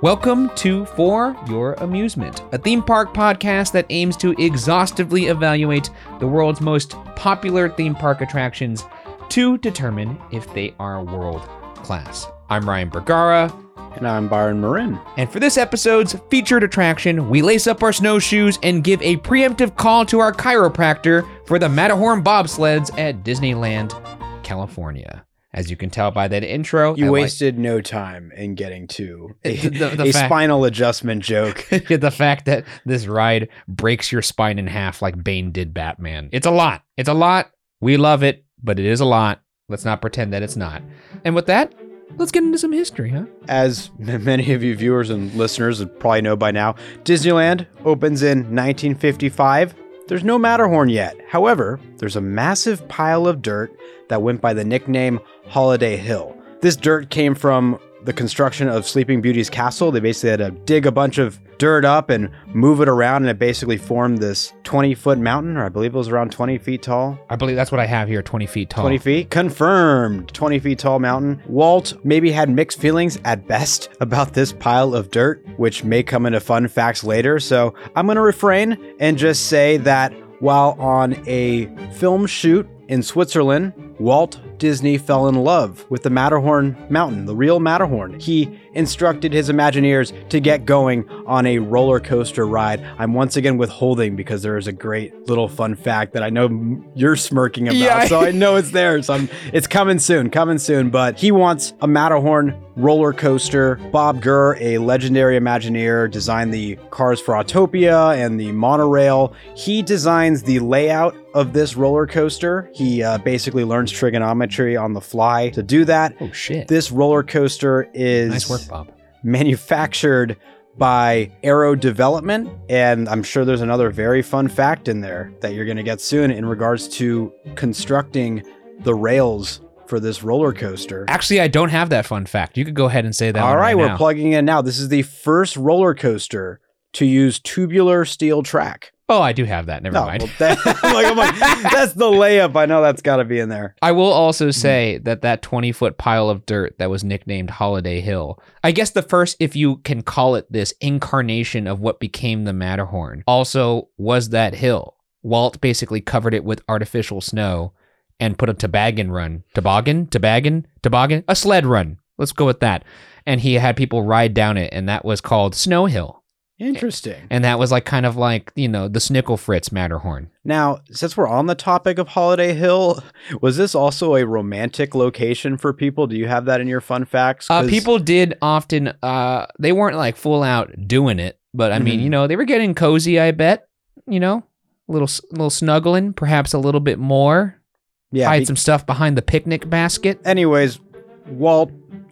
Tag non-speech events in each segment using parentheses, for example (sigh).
Welcome to For Your Amusement, a theme park podcast that aims to exhaustively evaluate the world's most popular theme park attractions to determine if they are world class. I'm Ryan Bergara, And I'm Byron Marin. and for this episode's featured attraction, we lace up our snowshoes and give a preemptive call to our chiropractor for the Matterhorn bobsleds at Disneyland, California. As you can tell by that intro, You I like- wasted no time in getting to (laughs) a, The- the a fact- spinal adjustment joke. (laughs) the fact that this ride breaks your spine in half like Bane did Batman. It's a lot. It's a lot. We love it, but it is a lot. Let's not pretend that it's not. And with that, let's get into some history, huh? As many of you viewers and listeners probably know by now, Disneyland opens in 1955. There's no Matterhorn yet. However, there's a massive pile of dirt that went by the nickname Holiday Hill. This dirt came from the construction of Sleeping Beauty's castle. They basically had to dig a bunch of dirt up and move it around, and it basically formed this 20 foot mountain, or I believe it was around 20 feet tall. I believe that's what I have here 20 feet tall. 20 feet confirmed 20 feet tall mountain walt maybe had mixed feelings at best (laughs) about this pile of dirt which may come into fun facts later so i'm going to refrain and just say that while on a film shoot in switzerland walt disney fell in love with the matterhorn mountain the real matterhorn he instructed his imagineers to get going on a roller coaster ride i'm once again withholding because there is a great little fun fact that i know you're smirking about Yeah. so I know it's there. So I'm, it's coming soon, coming soon. But he wants a Matterhorn roller coaster. Bob Gurr, a legendary Imagineer, designed the cars for Autopia and the monorail. He designs the layout of this roller coaster. He uh, basically learns trigonometry on the fly to do that. Oh, shit. This roller coaster is nice work, Bob. manufactured by Arrow Development. And I'm sure there's another very fun fact in there that you're going to get soon in regards to constructing the rails for this roller coaster. Actually, I don't have that fun fact. You could go ahead and say that. All right, we're now. plugging in now. This is the first roller coaster to use tubular steel track. Oh, I do have that. Never No, mind. well, that- (laughs) I'm like, I'm like, (laughs) that's the layup. I know that's got to be in there. I will Mm-hmm. also say that that 20 foot pile of dirt that was nicknamed Holiday Hill, I guess the first, if you can call it this, incarnation of what became the Matterhorn, also was that hill. Walt basically covered it with artificial snow and put a toboggan run. Toboggan? Toboggan? Toboggan? A sled run. Let's go with that. And he had people ride down it, and that was called Snow Hill. Interesting. And that was like kind of like, you know, the Snickle Fritz Matterhorn. Now, since we're on the topic of Holiday Hill, (laughs) was this also a romantic location for people? Do you have that in your fun facts? Uh, people did often. Uh, they weren't like full out doing it, but I mean, Mhm. you know, they were getting cozy. I bet. You know, a little, s- little snuggling, perhaps a little bit more. Yeah. Hide be- some stuff behind the picnic basket. anyways, Walt,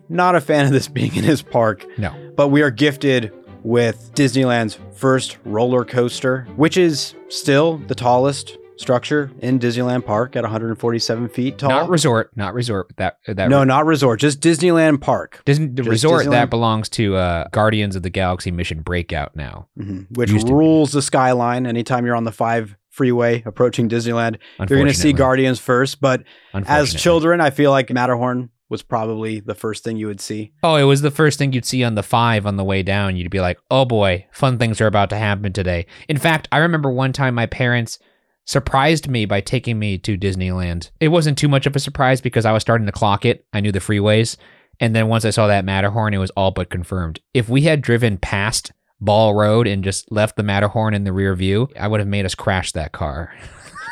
not a fan of this being in his park. No. But we are gifted with Disneyland's first roller coaster, which is still the tallest structure in Disneyland Park at 147 feet tall. Not resort. Not resort. That that no, not resort, just Disneyland Park, Disney, the resort Disneyland. that belongs to uh, Guardians of the Galaxy Mission Breakout now. Mhm. which be. rules the skyline. Anytime you're on the five freeway approaching Disneyland, you're going to see. Guardians first. But as children, I feel like Matterhorn was probably the first thing you would see. Oh, it was the first thing you'd see on the five on the way down. You'd be like, oh boy, fun things are about to happen today. In fact, I remember one time my parents surprised me by taking me to Disneyland. It wasn't too much of a surprise because I was starting to clock it. I knew the freeways. And then once I saw that Matterhorn, it was all but confirmed. If we had driven past Ball Road and just left the Matterhorn in the rear view, I would have made us crash that car.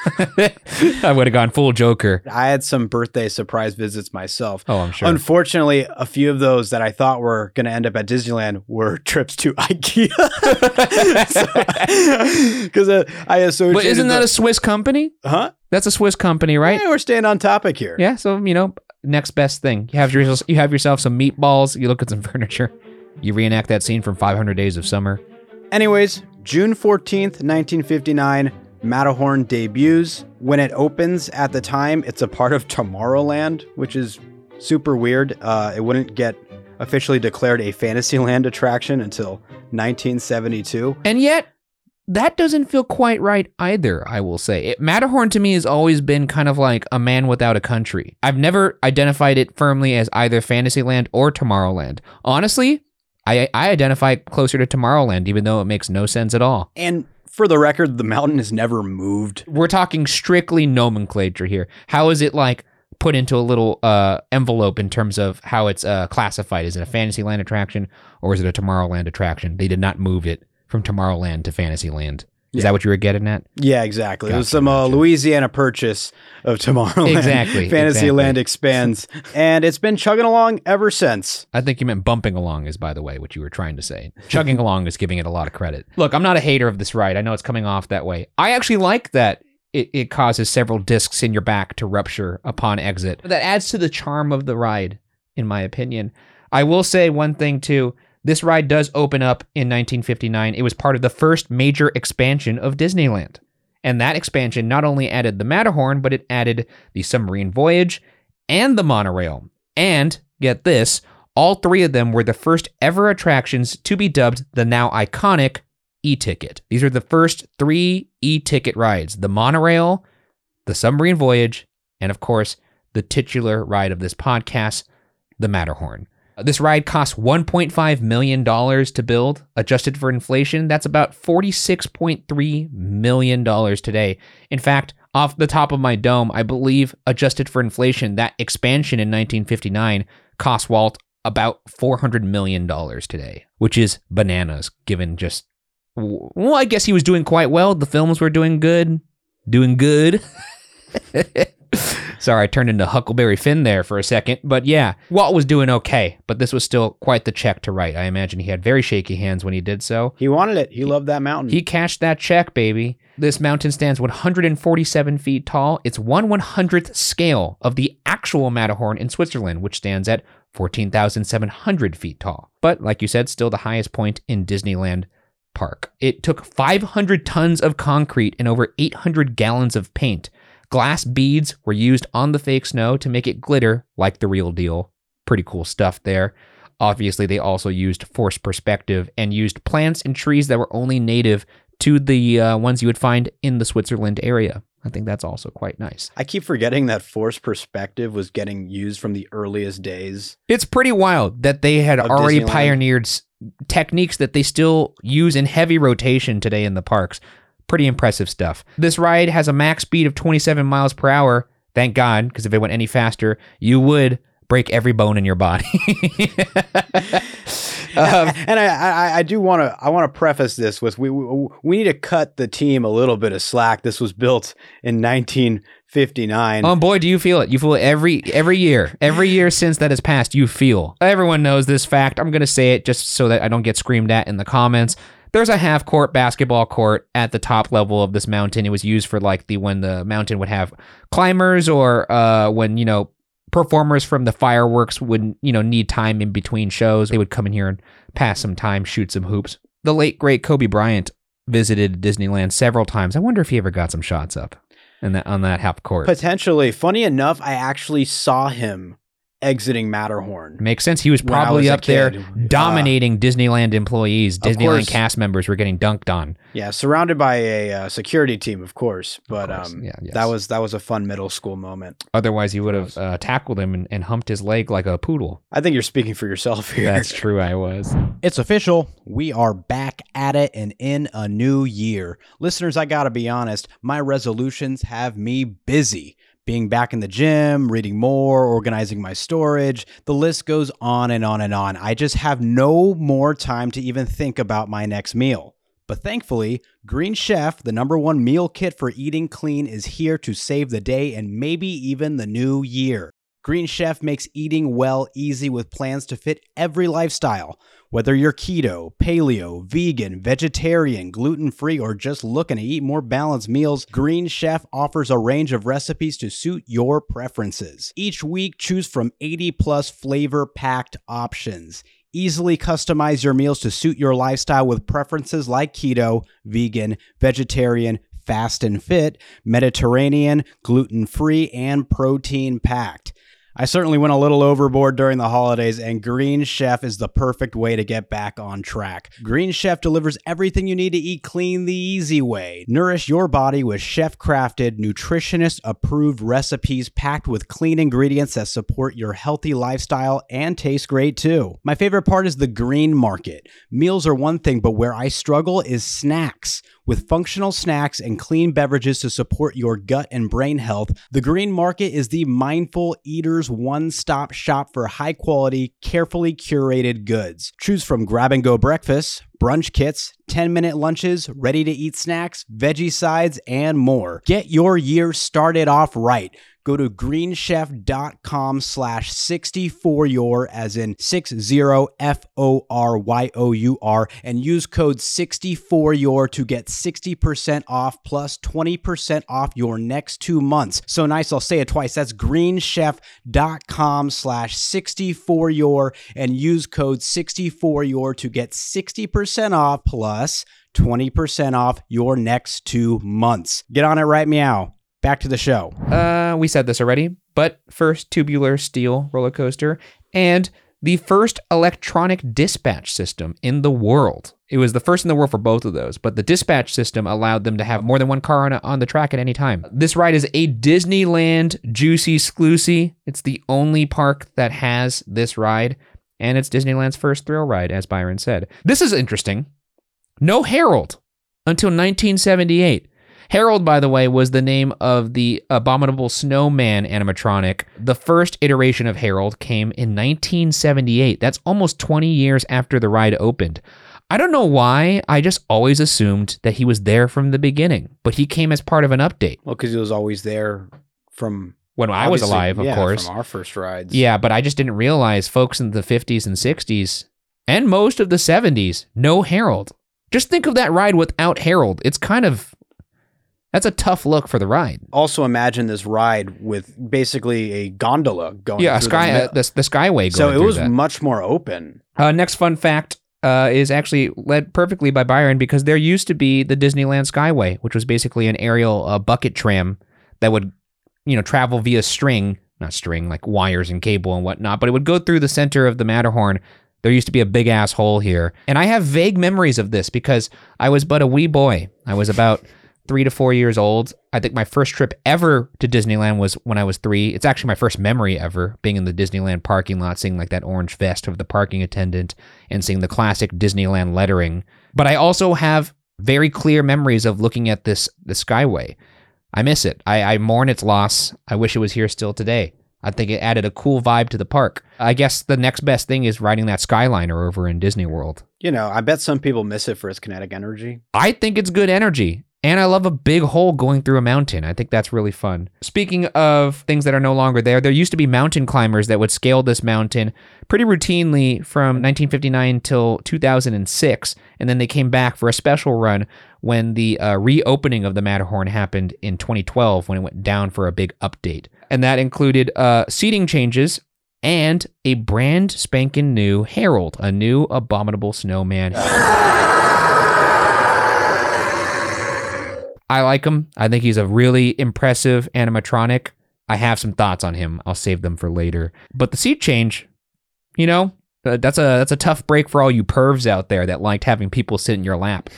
(laughs) I would have gone full Joker. I had some birthday surprise visits myself. Oh, I'm sure. Unfortunately, a few of those that I thought were going to end up at Disneyland were (laughs) trips to IKEA. (laughs) Because uh, I associated. but isn't that the- a Swiss company? huh? That's a Swiss company, right? Yeah, we're staying on topic here. Yeah, so you know, next best thing. You have yourself you have yourself some meatballs, you look at some furniture, you reenact that scene from 500 Days of Summer. Anyways, June 14th, 1959, Matterhorn debuts. When it opens at the time, it's a part of Tomorrowland, which is super weird. Uh, it wouldn't get officially declared a Fantasyland attraction until 1972. And yet, that doesn't feel quite right either, I will say. It, Matterhorn to me has always been kind of like a man without a country. I've never identified it firmly as either Fantasyland or Tomorrowland. Honestly, I, I identify closer to Tomorrowland, even though it makes no sense at all. And for the record, the mountain has never moved. We're talking strictly nomenclature here. How is it like put into a little uh, envelope in terms of how it's uh, classified? Is it a Fantasyland attraction or is it a Tomorrowland attraction? They did not move it from Tomorrowland to Fantasyland. Is Yeah. that what you were getting at? Yeah, exactly. it was Gotcha, some uh. Louisiana purchase of Tomorrowland. Exactly, (laughs) Fantasyland exactly. expands, and it's been chugging along ever since. I think you meant bumping along, is by the way what you were trying to say. Chugging along is giving it a lot of credit. Look, I'm not a hater of this ride. I know it's coming off that way. I actually like that it, it causes several discs in your back to rupture upon exit. That adds to the charm of the ride, in my opinion. I will say one thing too. This ride does open up in 1959. It was part of the first major expansion of Disneyland. And that expansion not only added the Matterhorn, but it added the submarine voyage and the monorail. And get this, all three of them were the first ever attractions to be dubbed the now iconic e ticket. These are the first three e ticket rides the monorail, the submarine voyage, and of course, the titular ride of this podcast, the Matterhorn. This ride cost $1.5 million to build. Adjusted for inflation, that's about $46.3 million today. In fact, off the top of my dome, I believe, adjusted for inflation, that expansion in 1959 cost Walt about $400 million today, which is bananas given just. Well, I guess he was doing quite well. The films were doing good. Doing good. (laughs) Sorry, I turned into Huckleberry Finn there for a second. But yeah, Walt was doing okay, but this was still quite the check to write. I imagine he had very shaky hands when he did so. He wanted it. He loved that mountain. He cashed that check, baby. This mountain stands 147 feet tall. It's one one hundredth scale of the actual Matterhorn in Switzerland, which stands at 14,700 feet tall. But like you said, still the highest point in Disneyland Park. It took 500 tons of concrete and over 800 gallons of paint. Glass beads were used on the fake snow to make it glitter like the real deal. Pretty cool stuff there. Obviously, they also used forced perspective and used plants and trees that were only native to the uh, ones you would find in the Switzerland area. I think that's also quite nice. I keep forgetting that forced perspective was getting used from the earliest days. It's pretty wild that they had already Disneyland. pioneered s- techniques that they still use in heavy rotation today in the parks. Pretty impressive stuff. This ride has a max speed of 27 miles per hour. Thank God, because if it went any faster, you would break every bone in your body. (laughs) Um, and I, I, I do want to, I want to preface this with we, we, we need to cut the team a little bit of slack. This was built in 1959. Oh boy, do you feel it? You feel it every every year. Every year since that has passed, you feel. Everyone knows this fact. I'm gonna say it just so that I don't get screamed at in the comments. There's a half court basketball court at the top level of this mountain. It was used for like the when the mountain would have climbers or uh when, you know, performers from the fireworks would, you know, need time in between shows. They would come in here and pass some time, shoot some hoops. The late great Kobe Bryant visited Disneyland several times. I wonder if he ever got some shots up in that on that half court. Potentially. Funny enough, I actually saw him exiting Matterhorn. Makes sense. He was probably was up there kid. dominating Disneyland employees. Disneyland course. cast members were getting dunked on. Yeah, surrounded by a uh, security team, of course. But course. um, Yeah, yes. that was that was a fun middle school moment. Otherwise, he would have uh, tackled him and, and humped his leg like a poodle. I think you're speaking for yourself here. That's true. I was. It's official. We are back at it and in a new year. Listeners, I gotta be honest, my resolutions have me busy. Being back in the gym, reading more, organizing my storage, the list goes on and on and on. I just have no more time to even think about my next meal. But thankfully, Green Chef, the number one meal kit for eating clean, is here to save the day and maybe even the new year. Green Chef makes eating well easy with plans to fit every lifestyle. Whether you're keto, paleo, vegan, vegetarian, gluten free, or just looking to eat more balanced meals, Green Chef offers a range of recipes to suit your preferences. Each week, choose from 80 plus flavor packed options. Easily customize your meals to suit your lifestyle with preferences like keto, vegan, vegetarian, fast and fit, Mediterranean, gluten free, and protein packed. I certainly went a little overboard during the holidays, and Green Chef is the perfect way to get back on track. Green Chef delivers everything you need to eat clean the easy way. Nourish your body with chef crafted, nutritionist approved recipes packed with clean ingredients that support your healthy lifestyle and taste great too. My favorite part is the green market. Meals are one thing, but where I struggle is snacks. With functional snacks and clean beverages to support your gut and brain health, the Green Market is the mindful eater's one stop shop for high quality, carefully curated goods. Choose from grab and go breakfasts, brunch kits, 10 minute lunches, ready to eat snacks, veggie sides, and more. Get your year started off right. Go to greenchef.com slash 60foryour as in 60 F O R Y O U R and use code 60FORYOUR to get 60% off plus 20% off your next two months. So nice, I'll say it twice. That's greenchef.com slash 60foryour and use code 60FORYOUR to get 60% off plus 20% off your next two months. Get on it right meow. Back to the show. Uh, we said this already, but first tubular steel roller coaster and the first electronic dispatch system in the world. It was the first in the world for both of those, but the dispatch system allowed them to have more than one car on, on the track at any time. This ride is a Disneyland Juicy Sclusy. It's the only park that has this ride, and it's Disneyland's first thrill ride, as Byron said. This is interesting. No Harold until 1978. Harold, by the way, was the name of the Abominable Snowman animatronic. The first iteration of Harold came in 1978. That's almost 20 years after the ride opened. I don't know why, I just always assumed that he was there from the beginning, but he came as part of an update. Well, because he was always there from When I was alive, of yeah, course. from our first rides. Yeah, but I just didn't realize folks in the 50s and 60s and most of the 70s no Harold. Just think of that ride without Harold. It's kind of that's a tough look for the ride. Also, imagine this ride with basically a gondola going. Yeah, sky The, uh, the, the skyway going so it was that. much more open. Uh, next fun fact uh, is actually led perfectly by Byron because there used to be the Disneyland Skyway, which was basically an aerial uh, bucket tram that would, you know, travel via string, not string, like wires and cable and whatnot, but it would go through the center of the Matterhorn. There used to be a big ass hole here. And I have vague memories of this because I was but a wee boy. I was about three to four years old. I think my first trip ever to Disneyland was when I was three. It's actually my first memory ever being in the Disneyland parking lot, seeing like that orange vest of the parking attendant and seeing the classic Disneyland lettering. But I also have very clear memories of looking at this the Skyway. I miss it. I, I mourn its loss. I wish it was here still today. I think it added a cool vibe to the park. I guess the next best thing is riding that Skyliner over in Disney World. You know, I bet some people miss it for its kinetic energy. I think it's good energy. And I love a big hole going through a mountain. I think that's really fun. Speaking of things that are no longer there, there used to be mountain climbers that would scale this mountain pretty routinely from 1959 till 2006. And then they came back for a special run when the uh, reopening of the Matterhorn happened in 2012 when it went down for a big update. And that included uh, seating changes and a brand spanking new Harold, a new abominable snowman. (laughs) I like him. I think he's a really impressive animatronic. I have some thoughts on him. I'll save them for later. But the seat change, you know, uh, that's a that's a tough break for all you pervs out there that liked having people sit in your lap.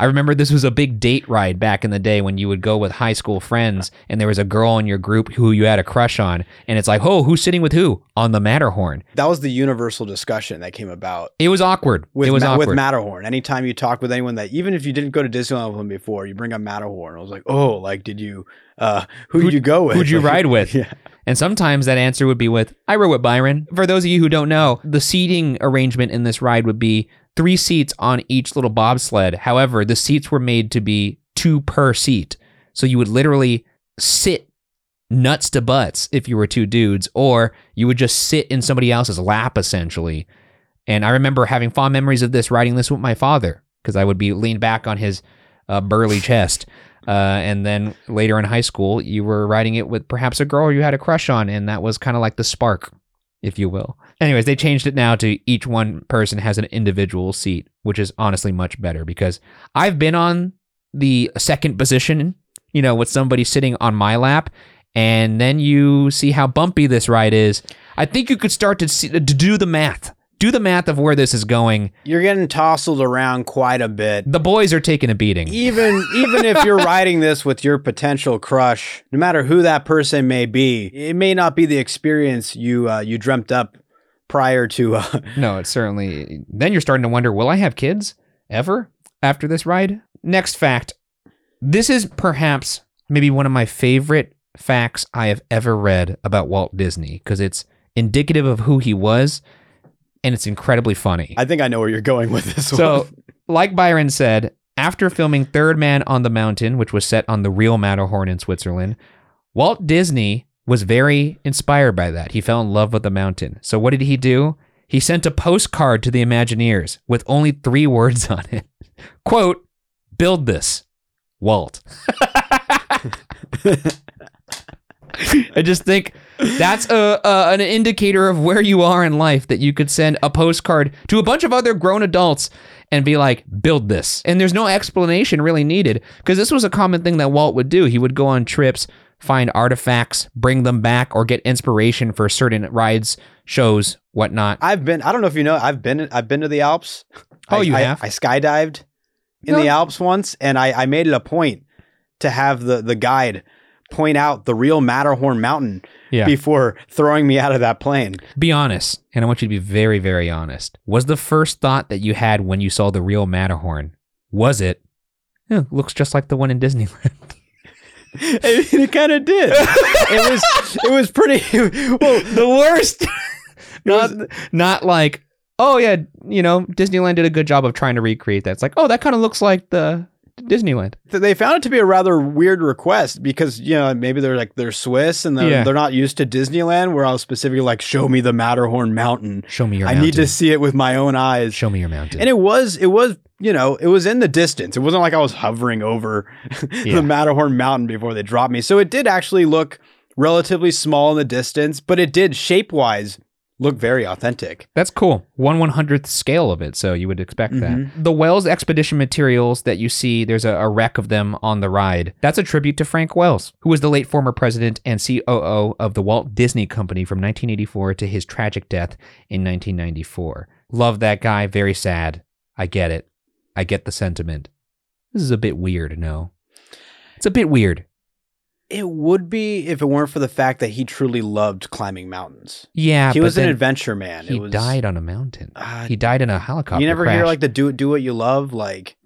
I remember this was a big date ride back in the day when you would go with high school friends and there was a girl in your group who you had a crush on and it's like, "Oh, who's sitting with who?" on the Matterhorn. That was the universal discussion that came about It was awkward. with, it was Ma- awkward. with Matterhorn. Anytime you talk with anyone that, even if you didn't go to Disneyland with them before, you bring up Matterhorn. I was like, oh, like, did you, uh, who Who'd- did you go with? who'd you (laughs) Like, ride with? Yeah. And sometimes that answer would be with, I rode with Byron. For those of you who don't know, the seating arrangement in this ride would be three seats on each little bobsled. However, the seats were made to be two per seat. So you would literally sit nuts to butts if you were two dudes, or you would just sit in somebody else's lap essentially. And I remember having fond memories of this riding this with my father because I would be leaned back on his uh, burly chest. Uh, and then later in high school, you were riding it with perhaps a girl you had a crush on, and that was kind of like the spark, if you will. Anyways, they changed it now to each one person has an individual seat, which is honestly much better because I've been on the second position, you know, with somebody sitting on my lap, and then you see how bumpy this ride is. I think you could start to see to do the math. Do the math of where this is going. You're getting tousled around quite a bit. The boys are taking a beating. Even even if you're (laughs) riding this with your potential crush, no matter who that person may be, it may not be the experience you uh, you dreamt up prior to. Uh, No, it's certainly. Then you're starting to wonder, will I have kids ever after this ride? Next fact. This is perhaps maybe one of my favorite facts I have ever read about Walt Disney because it's indicative of who he was and it's incredibly funny. I think I know where you're going with this So, one. (laughs) like Byron said, after filming Third Man on the Mountain, which was set on the real Matterhorn in Switzerland, Walt Disney was very inspired by that. He fell in love with the mountain. So, what did he do? He sent a postcard to the Imagineers with only three words on it. (laughs) Quote, build this, Walt. (laughs) I just think that's a, a an indicator of where you are in life that you could send a postcard to a bunch of other grown adults and be like, build this. And there's no explanation really needed because this was a common thing that Walt would do. He would go on trips, find artifacts, bring them back, or get inspiration for certain rides, shows, whatnot. I've been. I don't know if you know. I've been. I've been to the Alps. Oh, I, you I- have? I skydived in No. the Alps once, and I, I made it a point to have the the guide point out the real Matterhorn mountain Yeah. before throwing me out of that plane. Be honest, and I want you to be very, very honest. Was the first thought that you had when you saw the real Matterhorn, was it, "Eh, looks just like the one in Disneyland? (laughs) I mean, it kind of did. it was. It was pretty. (laughs) Well, the worst. (laughs) not, not like, oh yeah, you know, Disneyland did a good job of trying to recreate that. It's like, oh, that kind of looks like the Disneyland. they found it to be a rather weird request because you know maybe they're like they're Swiss and they're, Yeah. they're not used to Disneyland. Where I was specifically like, show me the Matterhorn mountain. Show me your I mountain. need to see it with my own eyes. show me your mountain. And it was, it was, you know, it was in the distance. It wasn't like I was hovering over (laughs) Yeah. the Matterhorn mountain before they dropped me. So it did actually look relatively small in the distance, but it did shape wise look very authentic. That's cool. One one hundredth scale of it, so you would expect Mhm. that. The Wells expedition materials that you see, there's a, a wreck of them on the ride. That's a tribute to Frank Wells, who was the late former president and COO of the Walt Disney Company from 1984 to his tragic death in 1994. Love that guy. Very sad. I get it. I get the sentiment. This is a bit weird, no? It's a bit weird. It would be if it weren't for the fact that he truly loved climbing mountains. Yeah, he was an adventure man. He was, died on a mountain. Uh, He died in a helicopter you never crash. hear like the do do what you love, like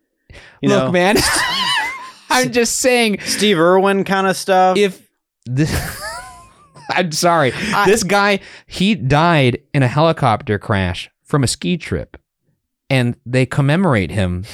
you Look, know, man. (laughs) (laughs) I'm just saying Steve Irwin kind of stuff. if this (laughs) I'm sorry. I- this guy he died in a helicopter crash from a ski trip and they commemorate him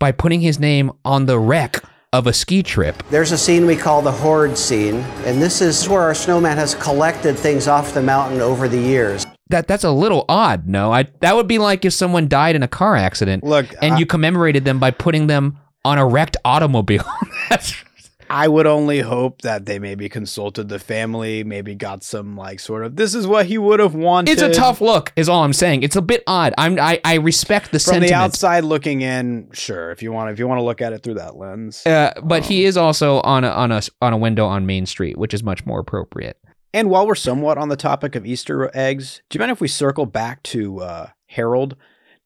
by putting his name on the wreck of a ski trip. There's a scene we call the Horde scene, and this is where our snowman has collected things off the mountain over the years. That that's a little odd, no? I that would be like if someone died in a car accident Look, and I- you commemorated them by putting them on a wrecked automobile. (laughs) That's I would only hope that they maybe consulted the family, maybe got some like sort of this is what he would have wanted. it's a tough look, is all I'm saying. It's a bit odd. I'm I, I respect the from sentiment. the outside looking in. Sure, if you want if you want to look at it through that lens. Uh, but he is also on a on a on a window on Main Street, which is much more appropriate. And while we're somewhat on the topic of Easter eggs, do you mind if we circle back to uh, Harold?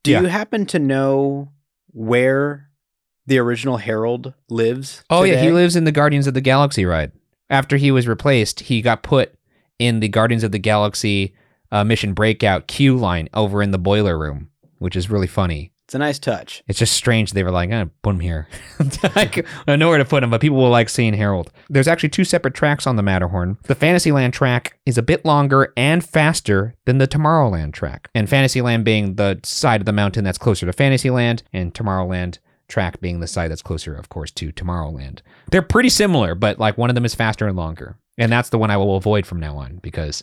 Do Yeah. you happen to know where the original Harold lives? Oh yeah, he lives in the Guardians of the Galaxy ride. After he was replaced, he got put in the Guardians of the Galaxy uh, mission breakout queue line over in the boiler room, which is really funny. It's a nice touch. It's just strange they were like, eh, put him here. (laughs) like, I know where to put him, but people will like seeing Harold. There's actually two separate tracks on the Matterhorn. The Fantasyland track is a bit longer and faster than the Tomorrowland track. And Fantasyland being the side of the mountain that's closer to Fantasyland, and Tomorrowland track being the side that's closer, of course, to Tomorrowland. They're pretty similar, but like one of them is faster and longer. And that's the one I will avoid from now on because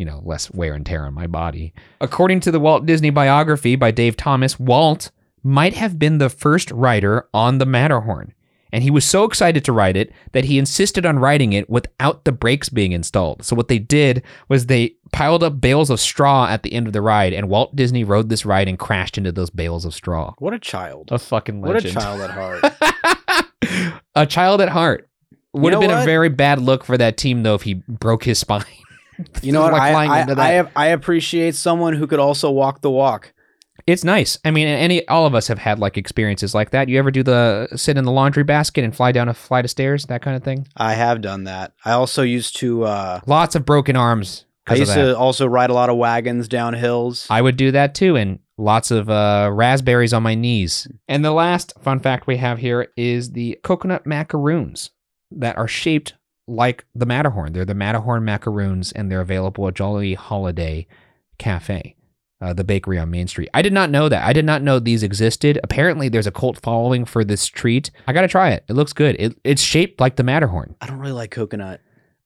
you know, less wear and tear on my body. According to the Walt Disney biography by Dave Thomas, Walt might have been the first writer on the Matterhorn. And he was so excited to write it that he insisted on writing it without the brakes being installed. So what they did was they piled up bales of straw at the end of the ride, and Walt Disney rode this ride and crashed into those bales of straw. What a child. A fucking legend. What (laughs) a child at heart. a child at heart. Would have know been a very bad look for that team though if he broke his spine. You know (laughs) what? Like I, flying I, into I, have, I appreciate someone who could also walk the walk. It's nice. I mean, any all of us have had like experiences like that. You ever do the sit in the laundry basket and fly down a flight of stairs, that kind of thing? I have done that. I also used to. Uh, Lots of broken arms. I used to also ride a lot of wagons down hills. I would do that too, and lots of uh, raspberries on my knees. And the last fun fact we have here is the coconut macaroons that are shaped like the Matterhorn. They're the Matterhorn macaroons, and they're available at Jolly Holiday Cafe, uh, the bakery on Main Street. I did not know that. I did not know these existed. Apparently, there's a cult following for this treat. I gotta try it. It looks good. It, it's shaped like the Matterhorn. I don't really like coconut.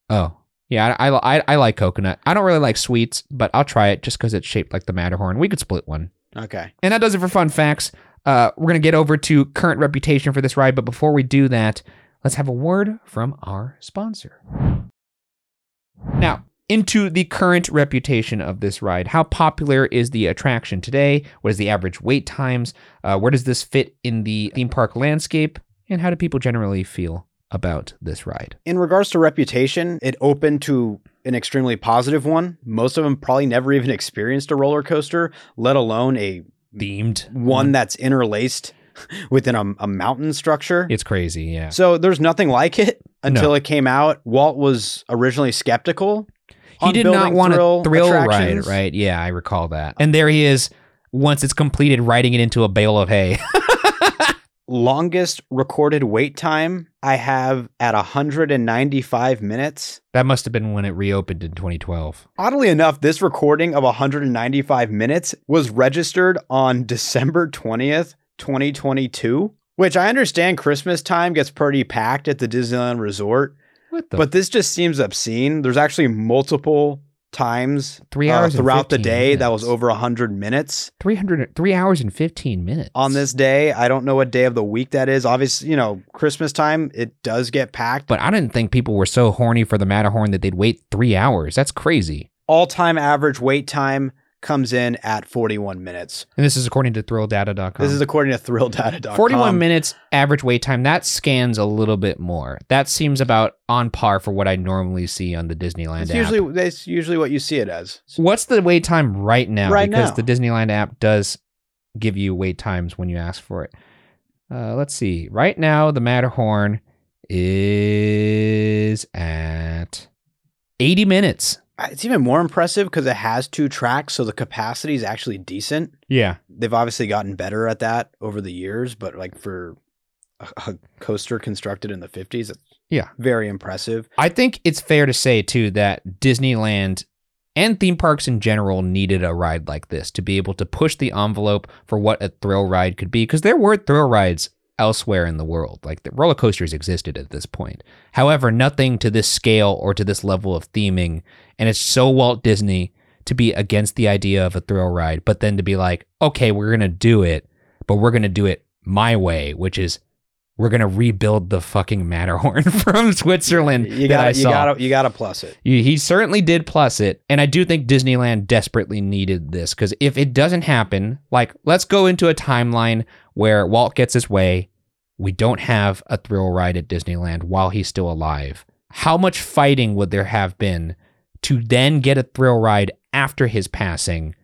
Oh. Yeah, I, I, I like coconut. I don't really like sweets, but I'll try it just because it's shaped like the Matterhorn. We could split one. Okay. And that does it for fun facts. Uh, we're going to get over to current reputation for this ride, but before we do that, let's have a word from our sponsor. Now, into the current reputation of this ride. How popular is the attraction today? What is the average wait times? Uh, where does this fit in the theme park landscape? And how do people generally feel about this ride? In regards to reputation, it opened to an extremely positive one. Most of them probably never even (laughs) experienced a roller coaster, let alone a Themed one that's interlaced (laughs) within a, a mountain structure. It's crazy, yeah. So there's nothing like it until it came out. Walt was originally skeptical. He did not want a thrill ride, right? Yeah, I recall that. And there he is, once it's completed, riding it into a bale of hay. (laughs) Longest recorded wait time I have at 195 minutes. that must have been when it reopened in 2012. Oddly enough, this recording of 195 minutes was registered on December 20th, 2022, which I understand Christmas time gets pretty packed at the Disneyland Resort, What the? but this just seems obscene. There's actually multiple times Three uh, hours and throughout the 15 day that was minutes. over 100 minutes 300, three hours and 15 minutes. on this day. I don't know what day of the week that is. Obviously, you know, Christmas time, it does get packed. But I didn't think people were so horny for the Matterhorn that they'd wait three hours. That's crazy. All time average wait time comes in at 41 minutes. And this is according to thrilldata.com. This is according to thrilldata.com. 41 minutes average wait time. That scans a little bit more. That seems about on par for what I normally see on the Disneyland It's app. usually that's usually what you see it as. What's the wait time right now? Right because now. the Disneyland app does give you wait times when you ask for it. Uh, let's see. Right now, the Matterhorn is at 80 minutes. It's even more impressive because it has two tracks, so the capacity is actually decent. Yeah. They've obviously gotten better at that over the years, but like for a, a coaster constructed in the 50s, it's Yeah. very impressive. I think it's fair to say, too, that Disneyland and theme parks in general needed a ride like this to be able to push the envelope for what a thrill ride could be. Because there were thrill rides elsewhere in the world. Like the roller coasters existed at this point. However, nothing to this scale or to this level of theming. And it's so Walt Disney to be against the idea of a thrill ride, but then to be like, okay, we're going to do it, but we're going to do it my way, which is we're going to rebuild the fucking Matterhorn (laughs) from Switzerland. You that I got you got to you got to plus it. He he certainly did plus it. And I do think Disneyland desperately needed this because if it doesn't happen, like, let's go into a timeline where Walt gets his way. We don't have a thrill ride at Disneyland while he's still alive. How much fighting would there have been to then get a thrill ride after his passing?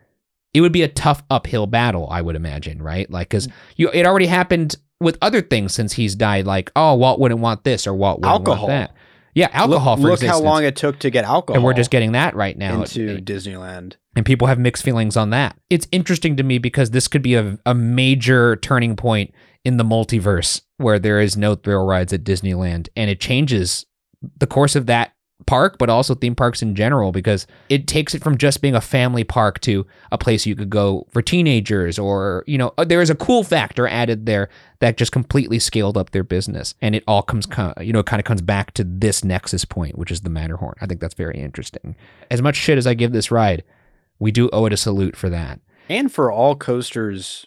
It would be a tough uphill battle, I would imagine, right? Like, because mm. you, it already happened with other things since he's died. Like, oh, Walt wouldn't want this or Walt wouldn't Alcohol. want that. Yeah, alcohol. Look, for look how long it took to get alcohol. And we're just getting that right now. into Disneyland. and people have mixed feelings on that. It's interesting to me because this could be a, a major turning point in the multiverse where there is no thrill rides at Disneyland and it changes the course of that park, but also theme parks in general because it takes it from just being a family park to a place you could go for teenagers or, you know, uh, there is a cool factor added there that just completely scaled up their business. And it all comes, you know, kind of comes back to this nexus point, which is the Matterhorn. I think that's very interesting. As much shit as I give this ride, we do owe it a salute for that. And for all coasters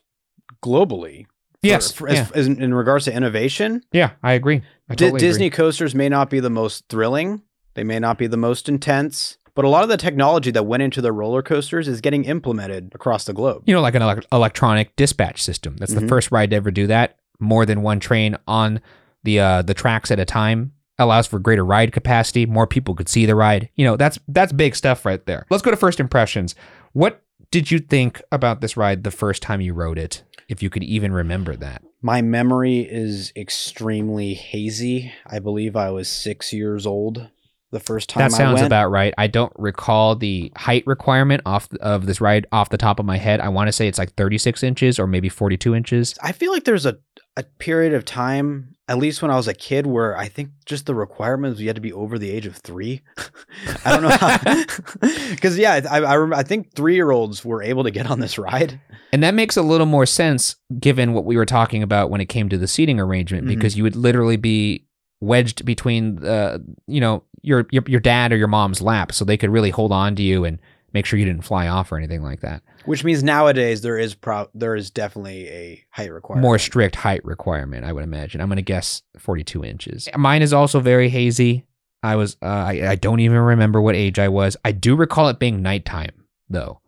globally. Yes, for- yeah. as in, in regards to innovation, Yeah, I agree. I totally Disney agree. coasters may not be the most thrilling, they may not be the most intense, but a lot of the technology that went into the roller coasters is getting implemented across the globe. You know, like an elec- electronic dispatch system. That's the Mhm. first ride to ever do that. More than one train on the uh, the tracks at a time. allows for greater ride capacity, more people could see the ride. You know, that's that's big stuff right there. Let's go to first impressions. What did you think about this ride the first time you rode it? If you could even remember that. My memory is extremely hazy. I believe I was six years old the first time. That sounds about right. I don't recall the height requirement off of this ride off the top of my head. I want to say it's like 36 inches or maybe 42 inches. I feel like there's a, a period of time, at least when I was a kid, where I think just the requirements you had to be over the age of three. (laughs) I don't know how, (laughs) because yeah, I I, rem- I think three year olds were able to get on this ride. And that makes a little more sense given what we were talking about when it came to the seating arrangement, Mhm. because you would literally be wedged between the, you know, your, your your dad or your mom's lap, so they could really hold on to you and make sure you didn't fly off or anything like that. Which means nowadays there is pro- there is definitely a height requirement. More strict height requirement, I would imagine. I'm going to guess 42 inches. Mine is also very hazy. I was, uh, I, I don't even remember what age I was. I do recall it being nighttime though.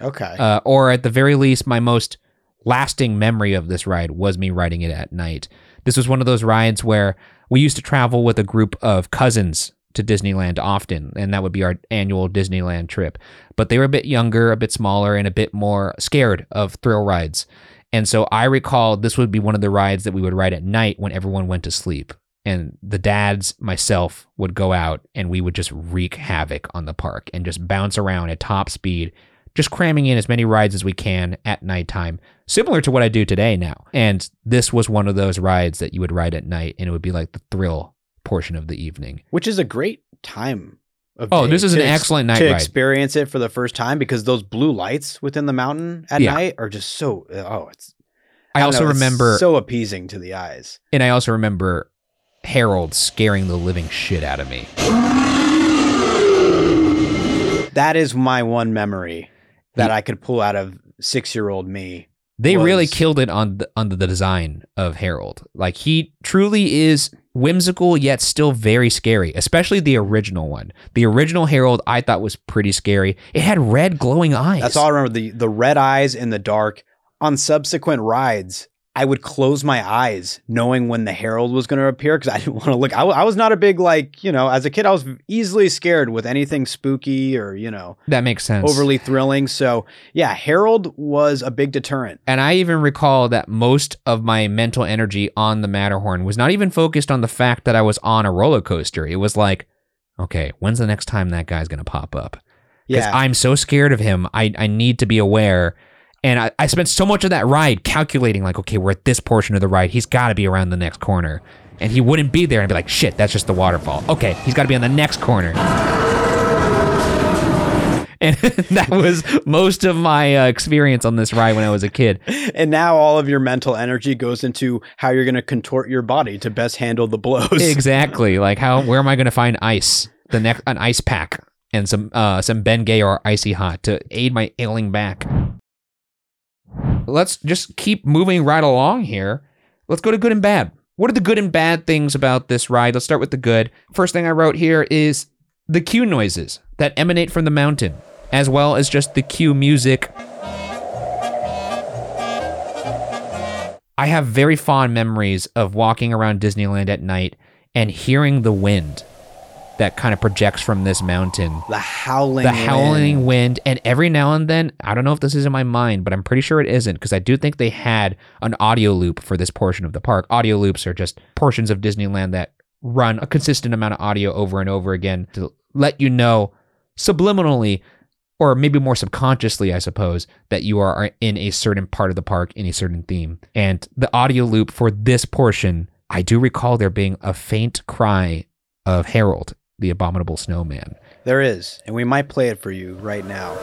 Okay. uh, or at the very least, my most lasting memory of this ride was me riding it at night. This was one of those rides where we used to travel with a group of cousins to Disneyland often, and that would be our annual Disneyland trip. But they were a bit younger, a bit smaller, and a bit more scared of thrill rides. And so I recall this would be one of the rides that we would ride at night when everyone went to sleep. And the dads, myself, would go out and we would just wreak havoc on the park and just bounce around at top speed just cramming in as many rides as we can at nighttime, similar to what I do today now. And this was one of those rides that you would ride at night, and it would be like the thrill portion of the evening. Which is a great time. Of Oh, day this is an ex- excellent night to ride. experience it for the first time because those blue lights within the mountain at Yeah. night are just so. Oh, it's. I don't also know, it's remember, so appeasing to the eyes. and I also remember Harold scaring the living shit out of me. That is my one memory that I could pull out of six year old me. They really killed it on the, on the design of Harold. Like he truly is whimsical yet still very scary, especially the original one. The original Harold I thought was pretty scary. It had red glowing eyes. That's all I remember. The the red eyes in the dark. On subsequent rides, I would close my eyes knowing when the Harold was going to appear because I didn't want to look. I, was not a big like you know as a kid I was easily scared with anything spooky or you know That makes sense. overly thrilling. So yeah, Harold was a big deterrent. And I even recall that most of my mental energy on the Matterhorn was not even focused on the fact that I was on a roller coaster. It was like, okay, when's the next time that guy's going to pop up? Because Yeah, I'm so scared of him. I, I need to be aware. And I, I spent so much of that ride calculating, like, okay, we're at this portion of the ride. He's got to be around the next corner. And he wouldn't be there. And I'd be like, shit, that's just the waterfall. Okay, he's got to be on the next corner. (laughs) And (laughs) that was most of my uh, experience on this ride when I was a kid. (laughs) and now all of your mental energy goes into how you're going to contort your body to best handle the blows. exactly. Like how where am I going to find ice? The next an ice pack and some uh some Bengay or icy hot to aid my ailing back. Let's just keep moving right along here. Let's go to good and bad. What are the good and bad things about this ride? Let's start with the good. First thing I wrote here is the queue noises that emanate from the mountain, as well as just the queue music. I have very fond memories of walking around Disneyland at night and hearing the wind that kind of projects from this mountain. the howling, The wind. howling wind, and every now and then, I don't know if this is in my mind, but I'm pretty sure it isn't because I do think they had an audio loop for this portion of the park. Audio loops are just portions of Disneyland that run a consistent amount of audio over and over again to let you know subliminally or maybe more subconsciously, I suppose, that you are in a certain part of the park in a certain theme. And the audio loop for this portion, I do recall there being a faint cry of Harold, the abominable snowman. There is, and we might play it for you right now.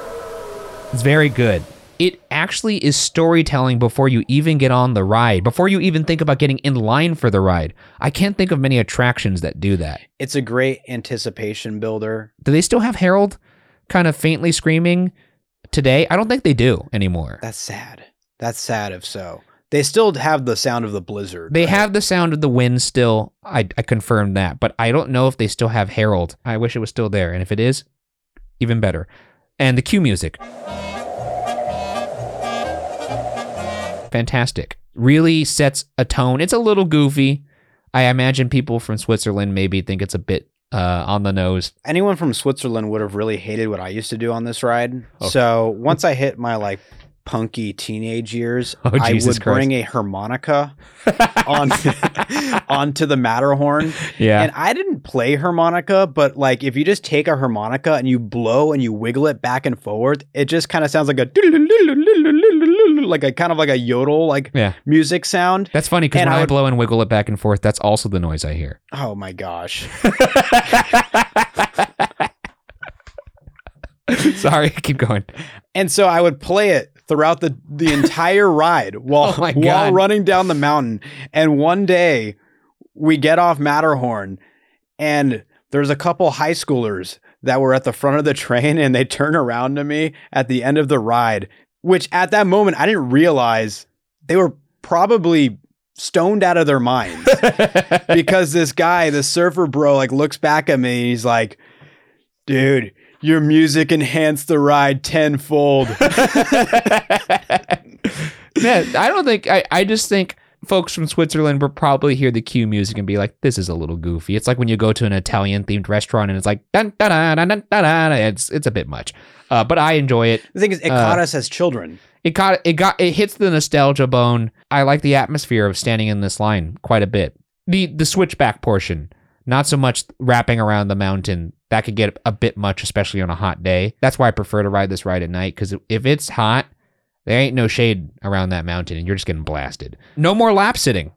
It's very good. It actually is storytelling before you even get on the ride, before you even think about getting in line for the ride. I can't think of many attractions that do that. It's a great anticipation builder. Do they still have Harold kind of faintly screaming today? I don't think they do anymore. That's sad. That's sad if so. They still have the sound of the blizzard. They right? have the sound of the wind still. I, I confirmed that, but I don't know if they still have Harold. I wish it was still there. And if it is, even better. And the queue music. Fantastic. Really sets a tone. It's a little goofy. I imagine people from Switzerland maybe think it's a bit uh, on the nose. Anyone from Switzerland would have really hated what I used to do on this ride. Okay. So once I hit my like punky teenage years, Oh, I would bring a harmonica (laughs) on (laughs) onto the Matterhorn. Yeah. And I didn't play harmonica, but like if you just take a harmonica and you blow and you wiggle it back and forward, it just kind of sounds like a (laughs) like a kind of like a yodel like yeah. music sound. That's funny because when I I, blow and wiggle it back and forth, that's also the noise I hear. Oh my gosh. Sorry, keep going. And so I would play it throughout the the entire ride (laughs) while Oh while running down the mountain. And one day we get off Matterhorn and there's a couple high schoolers that were at the front of the train and they turn around to me at the end of the ride, which at that moment I didn't realize they were probably stoned out of their minds (laughs) because this guy, the surfer bro, like looks back at me and he's like, dude, your music enhanced the ride tenfold. (laughs) yeah, I don't think I, I just think folks from Switzerland will probably hear the queue music and be like, "This is a little goofy." It's like when you go to an Italian themed restaurant and it's like dun dun dun dun dun dun. dun. It's it's a bit much, uh, but I enjoy it. the thing is, it Uh, caught us as children. It got it got it hits the nostalgia bone. I like the atmosphere of standing in this line quite a bit. The the switchback portion, not so much wrapping around the mountain. That could get a bit much, especially on a hot day. That's why I prefer to ride this ride at night because if it's hot, there ain't no shade around that mountain, and you're just getting blasted. No more lap sitting.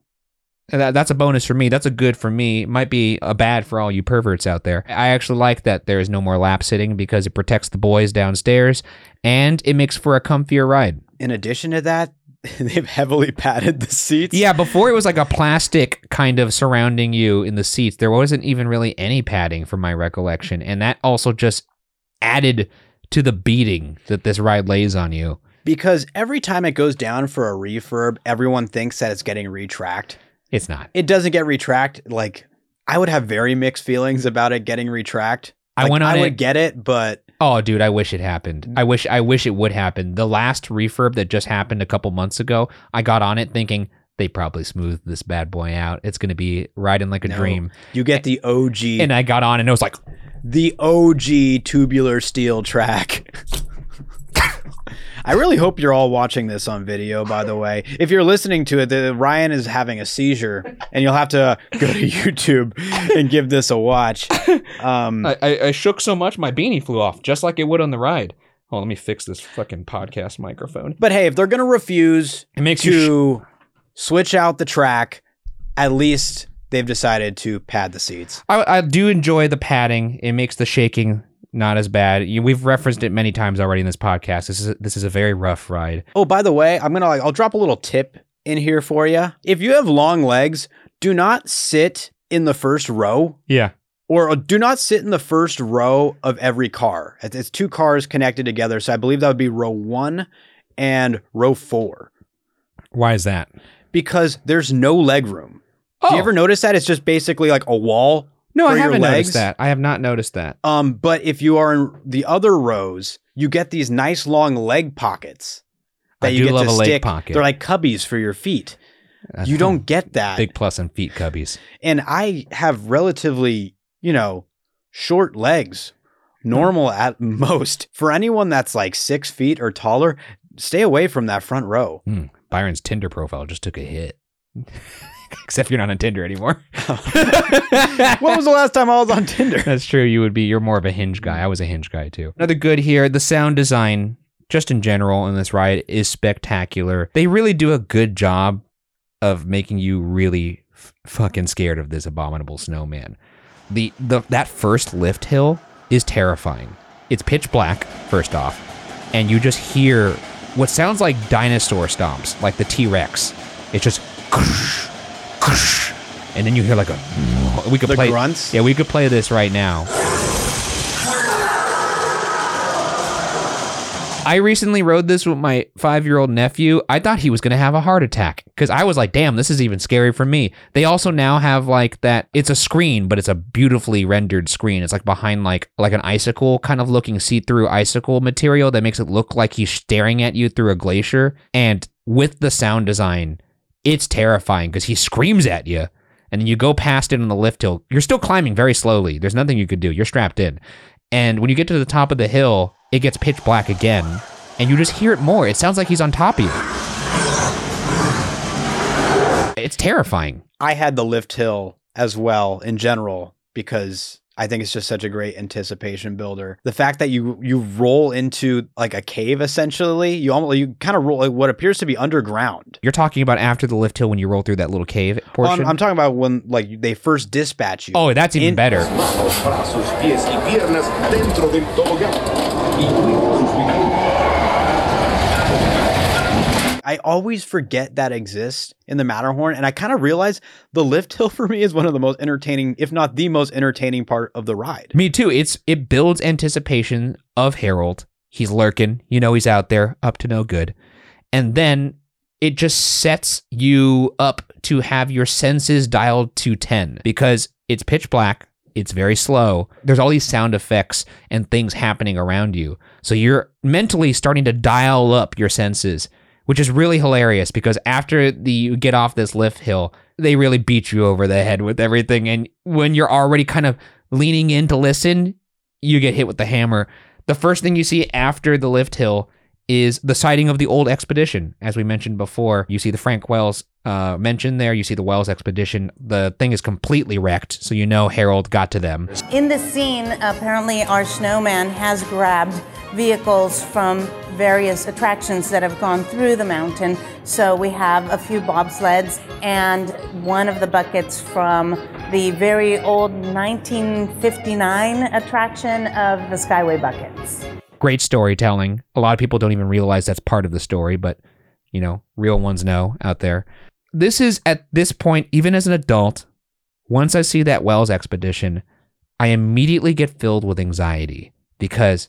That, that's a bonus for me. That's a good for me. Might be a bad for all you perverts out there. I actually like that there is no more lap sitting because it protects the boys downstairs and it makes for a comfier ride. In addition to that, (laughs) they've heavily padded the seats. Yeah, before it was like a plastic kind of surrounding you in the seats. There wasn't even really any padding from my recollection. And that also just added to the beating that this ride lays on you. Because every time it goes down for a refurb, everyone thinks that it's getting retract. It's not. It doesn't get retract. Like I would have very mixed feelings about it getting retract. I Like, went on I it- would get it, but Oh, dude, I wish it happened. I wish I wish it would happen. The last refurb that just happened a couple months ago, I got on it thinking they probably smoothed this bad boy out. It's going to be riding like a No. dream. you get the OG, And I got on and it was like, the OG tubular steel track. (laughs) I really hope you're all watching this on video, by the way. (laughs) If you're listening to it, the, Ryan is having a seizure, and you'll have to go to (laughs) YouTube and give this a watch. Um, I, I, I shook so much my beanie flew off, just like it would on the ride. Oh, let me fix this fucking podcast microphone. but hey, if they're going to refuse It makes you sh- to switch out the track, at least they've decided to pad the seats. I, I do enjoy the padding. It makes the shaking not as bad. You, we've referenced it many times already in this podcast. This is a, this is a very rough ride. Oh, by the way, I'm gonna like I'll drop a little tip in here for you. If you have long legs, do not sit in the first row Yeah. or uh, do not sit in the first row of every car. It's two cars connected together, so I believe that would be row 1 and row 4 Why is that? because there's no leg room. Oh, Do you oh. ever notice that it's just basically like a wall? No, I haven't legs? noticed that. I have not noticed that. Um, but if you are in the other rows, you get these nice long leg pockets that I you do get love to a leg stick. pocket. They're like cubbies for your feet. That's You don't get that. big plus on feet cubbies. and I have relatively, you know, short legs, normal at most. For anyone that's like six feet or taller, stay away from that front row. Hmm. Byron's Tinder profile just took a hit. (laughs) (laughs) Except you're not on Tinder anymore. (laughs) when was the last time I was on Tinder? That's true. You would be. You're more of a Hinge guy. I was a Hinge guy too. Another good here. The sound design, just in general, in this ride is spectacular. They really do a good job of making you really f- fucking scared of this abominable snowman. The the that first lift hill is terrifying. It's pitch black first off, and you just hear what sounds like dinosaur stomps, like the T Rex. It's just. (laughs) And then you hear like a. We could The play. grunts? Yeah, we could play this right now. I recently rode this with my five year old nephew. I thought he was going to have a heart attack because I was like, damn, this is even scary for me. They also now have like that, it's a screen, but it's a beautifully rendered screen. It's like behind like like an icicle kind of looking see through icicle material that makes it look like he's staring at you through a glacier. And with the sound design, it's terrifying because he screams at you and then you go past it on the lift hill. You're still climbing very slowly. There's nothing you could do. You're strapped in. And when you get to the top of the hill, it gets pitch black again, and you just hear it more. It sounds like he's on top of you. It's terrifying. I had the lift hill as well in general because I think it's just such a great anticipation builder. The fact that you you roll into like a cave essentially, you almost you kind of roll like what appears to be underground. You're talking about after the lift hill when you roll through that little cave Well, portion. I'm, I'm talking about when like they first dispatch you. oh, that's even In- better. I always forget that exists in the Matterhorn, and I kind of realize the lift hill (laughs) for me is one of the most entertaining, if not the most entertaining part of the ride. Me too. It's it builds anticipation of Harold. He's lurking. You know he's out there, up to no good. And then it just sets you up to have your senses dialed to 10 because it's pitch black. It's very slow. There's all these sound effects and things happening around you. So you're mentally starting to dial up your senses, which is really hilarious because after the you get off this lift hill, they really beat you over the head with everything. And when you're already kind of leaning in to listen, you get hit with the hammer. The first thing you see after the lift hill is the sighting of the old expedition. As we mentioned before, you see the Frank Wells uh, mentioned there. You see the Wells expedition. The thing is completely wrecked, so you know Harold got to them. In the scene, apparently our snowman has grabbed vehicles from various attractions that have gone through the mountain. So we have a few bobsleds and one of the buckets from the very old 1959 attraction of the Skyway buckets. Great storytelling. A lot of people don't even realize that's part of the story, but you know, real ones know out there. This is at this point, even as an adult, once I see that Wells expedition, I immediately get filled with anxiety because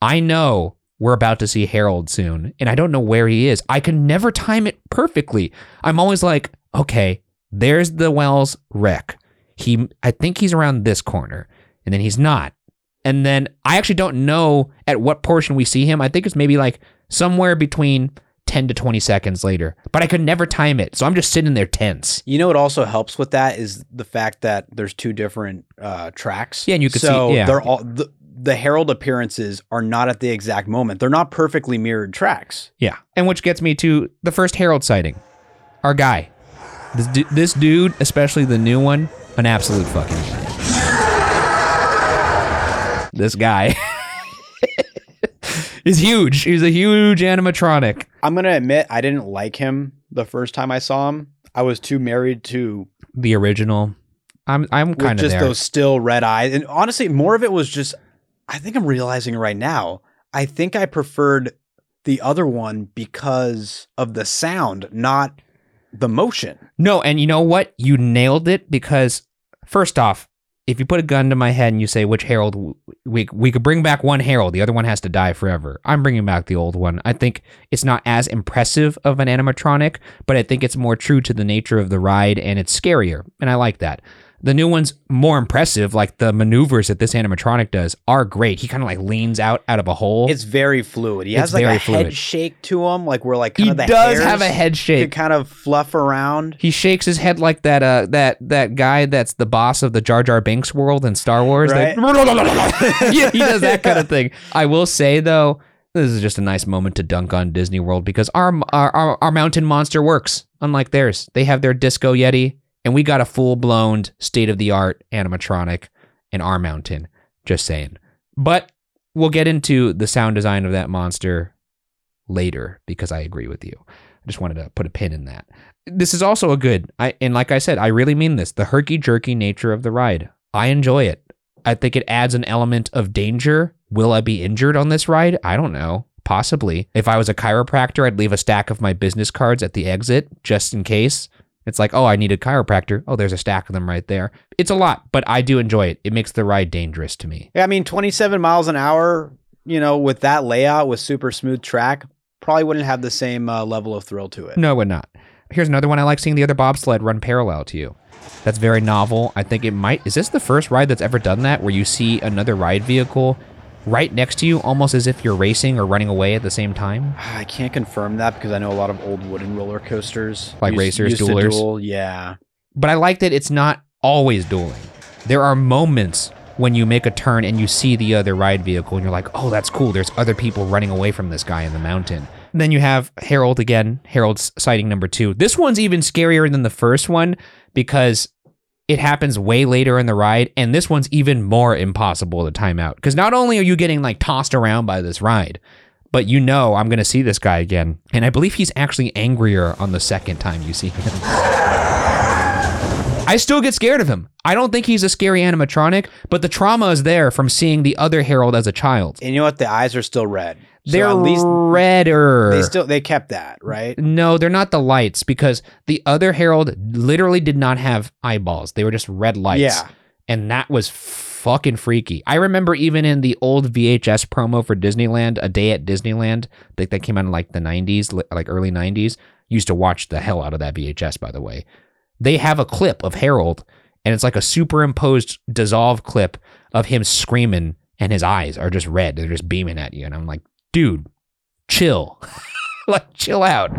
I know we're about to see Harold soon and I don't know where he is. I can never time it perfectly. I'm always like, okay, there's the Wells wreck. He I think he's around this corner and then he's not. And then I actually don't know at what portion we see him. I think it's maybe like somewhere between 10 to 20 seconds later. But I could never time it. So I'm just sitting there tense. You know what also helps with that is the fact that there's two different uh, tracks. Yeah, and you can so see- yeah. they're all the, the Harold appearances are not at the exact moment. They're not perfectly mirrored tracks. Yeah. And which gets me to the first Harold sighting. Our guy. This, du- this dude, especially the new one, an absolute fucking. This guy (laughs) is huge. He's a huge animatronic. I'm gonna admit I didn't like him the first time I saw him. I was too married to The original. I'm I'm kind of just there. those still red eyes. And honestly, more of it was just I think I'm realizing right now. I think I preferred the other one because of the sound, not the motion. No, and you know what? You nailed it because first off, if you put a gun to my head and you say which Harold we we could bring back one Harold, the other one has to die forever. I'm bringing back the old one. I think it's not as impressive of an animatronic, but I think it's more true to the nature of the ride and it's scarier, and I like that. The new one's more impressive. Like the maneuvers that this animatronic does are great. He kind of like leans out out of a hole. It's very fluid. He It's has like very a fluid. head shake to him, like where like kind he of the does hairs have a head could shake. kind of fluff around. He shakes his head like that uh that that guy that's the boss of the Jar Jar Binks world in Star Wars. Like, (laughs) yeah, he does that kind of thing. I will say though, this is just a nice moment to dunk on Disney World because our our our, our mountain monster works unlike theirs. They have their disco yeti and we got a full-blown state-of-the-art animatronic in our mountain. Just saying. But we'll get into the sound design of that monster later because I agree with you. I just wanted to put a pin in that this is also a good I and like I said, I really mean this. The herky jerky nature of the ride. I enjoy it. I think it adds an element of danger. Will I be injured on this ride? I don't know. Possibly. If I was a chiropractor, I'd leave a stack of my business cards at the exit just in case. It's like, oh, I need a chiropractor. Oh, there's a stack of them right there. It's a lot, but I do enjoy it. It makes the ride dangerous to me. Yeah, I mean, 27 miles an hour, you know, with that layout with super smooth track, probably wouldn't have the same uh, level of thrill to it. No, it would not. Here's another one I like seeing the other bobsled run parallel to you. That's very novel. I think it might. Is this the first ride that's ever done that where you see another ride vehicle right next to you, almost as if you're racing or running away at the same time? I can't confirm that because I know a lot of old wooden roller coasters, Like racers, to duelers? duel. Yeah, But I like that it's not always dueling. There are moments when you make a turn and you see the other ride vehicle and you're like, oh, that's cool. There's other people running away from this guy in the mountain. And then you have Harold again, Harold's sighting number two. This one's even scarier than the first one because it happens way later in the ride. And this one's even more impossible to time out. Because not only are you getting like tossed around by this ride, but you know I'm to see this guy again. And I believe he's actually angrier on the second time you see him. I still get scared of him. I don't think he's a scary animatronic, but the trauma is there from seeing the other Harold as a child. And you know what? The eyes are still red. So They're at least redder. they still they kept that, right? no, they're not the lights because the other Harold literally did not have eyeballs. They were just red lights. Yeah. And that was fucking freaky. I remember even in the old VHS promo for Disneyland, A Day at Disneyland, that, that came out in like the 90s, like early 90s. Used to watch the hell out of that VHS, by the way. They have a clip of Harold, and it's like a superimposed dissolve clip of him screaming, and his eyes are just red. They're just beaming at you. And I'm like, dude, chill. (laughs) like, chill out.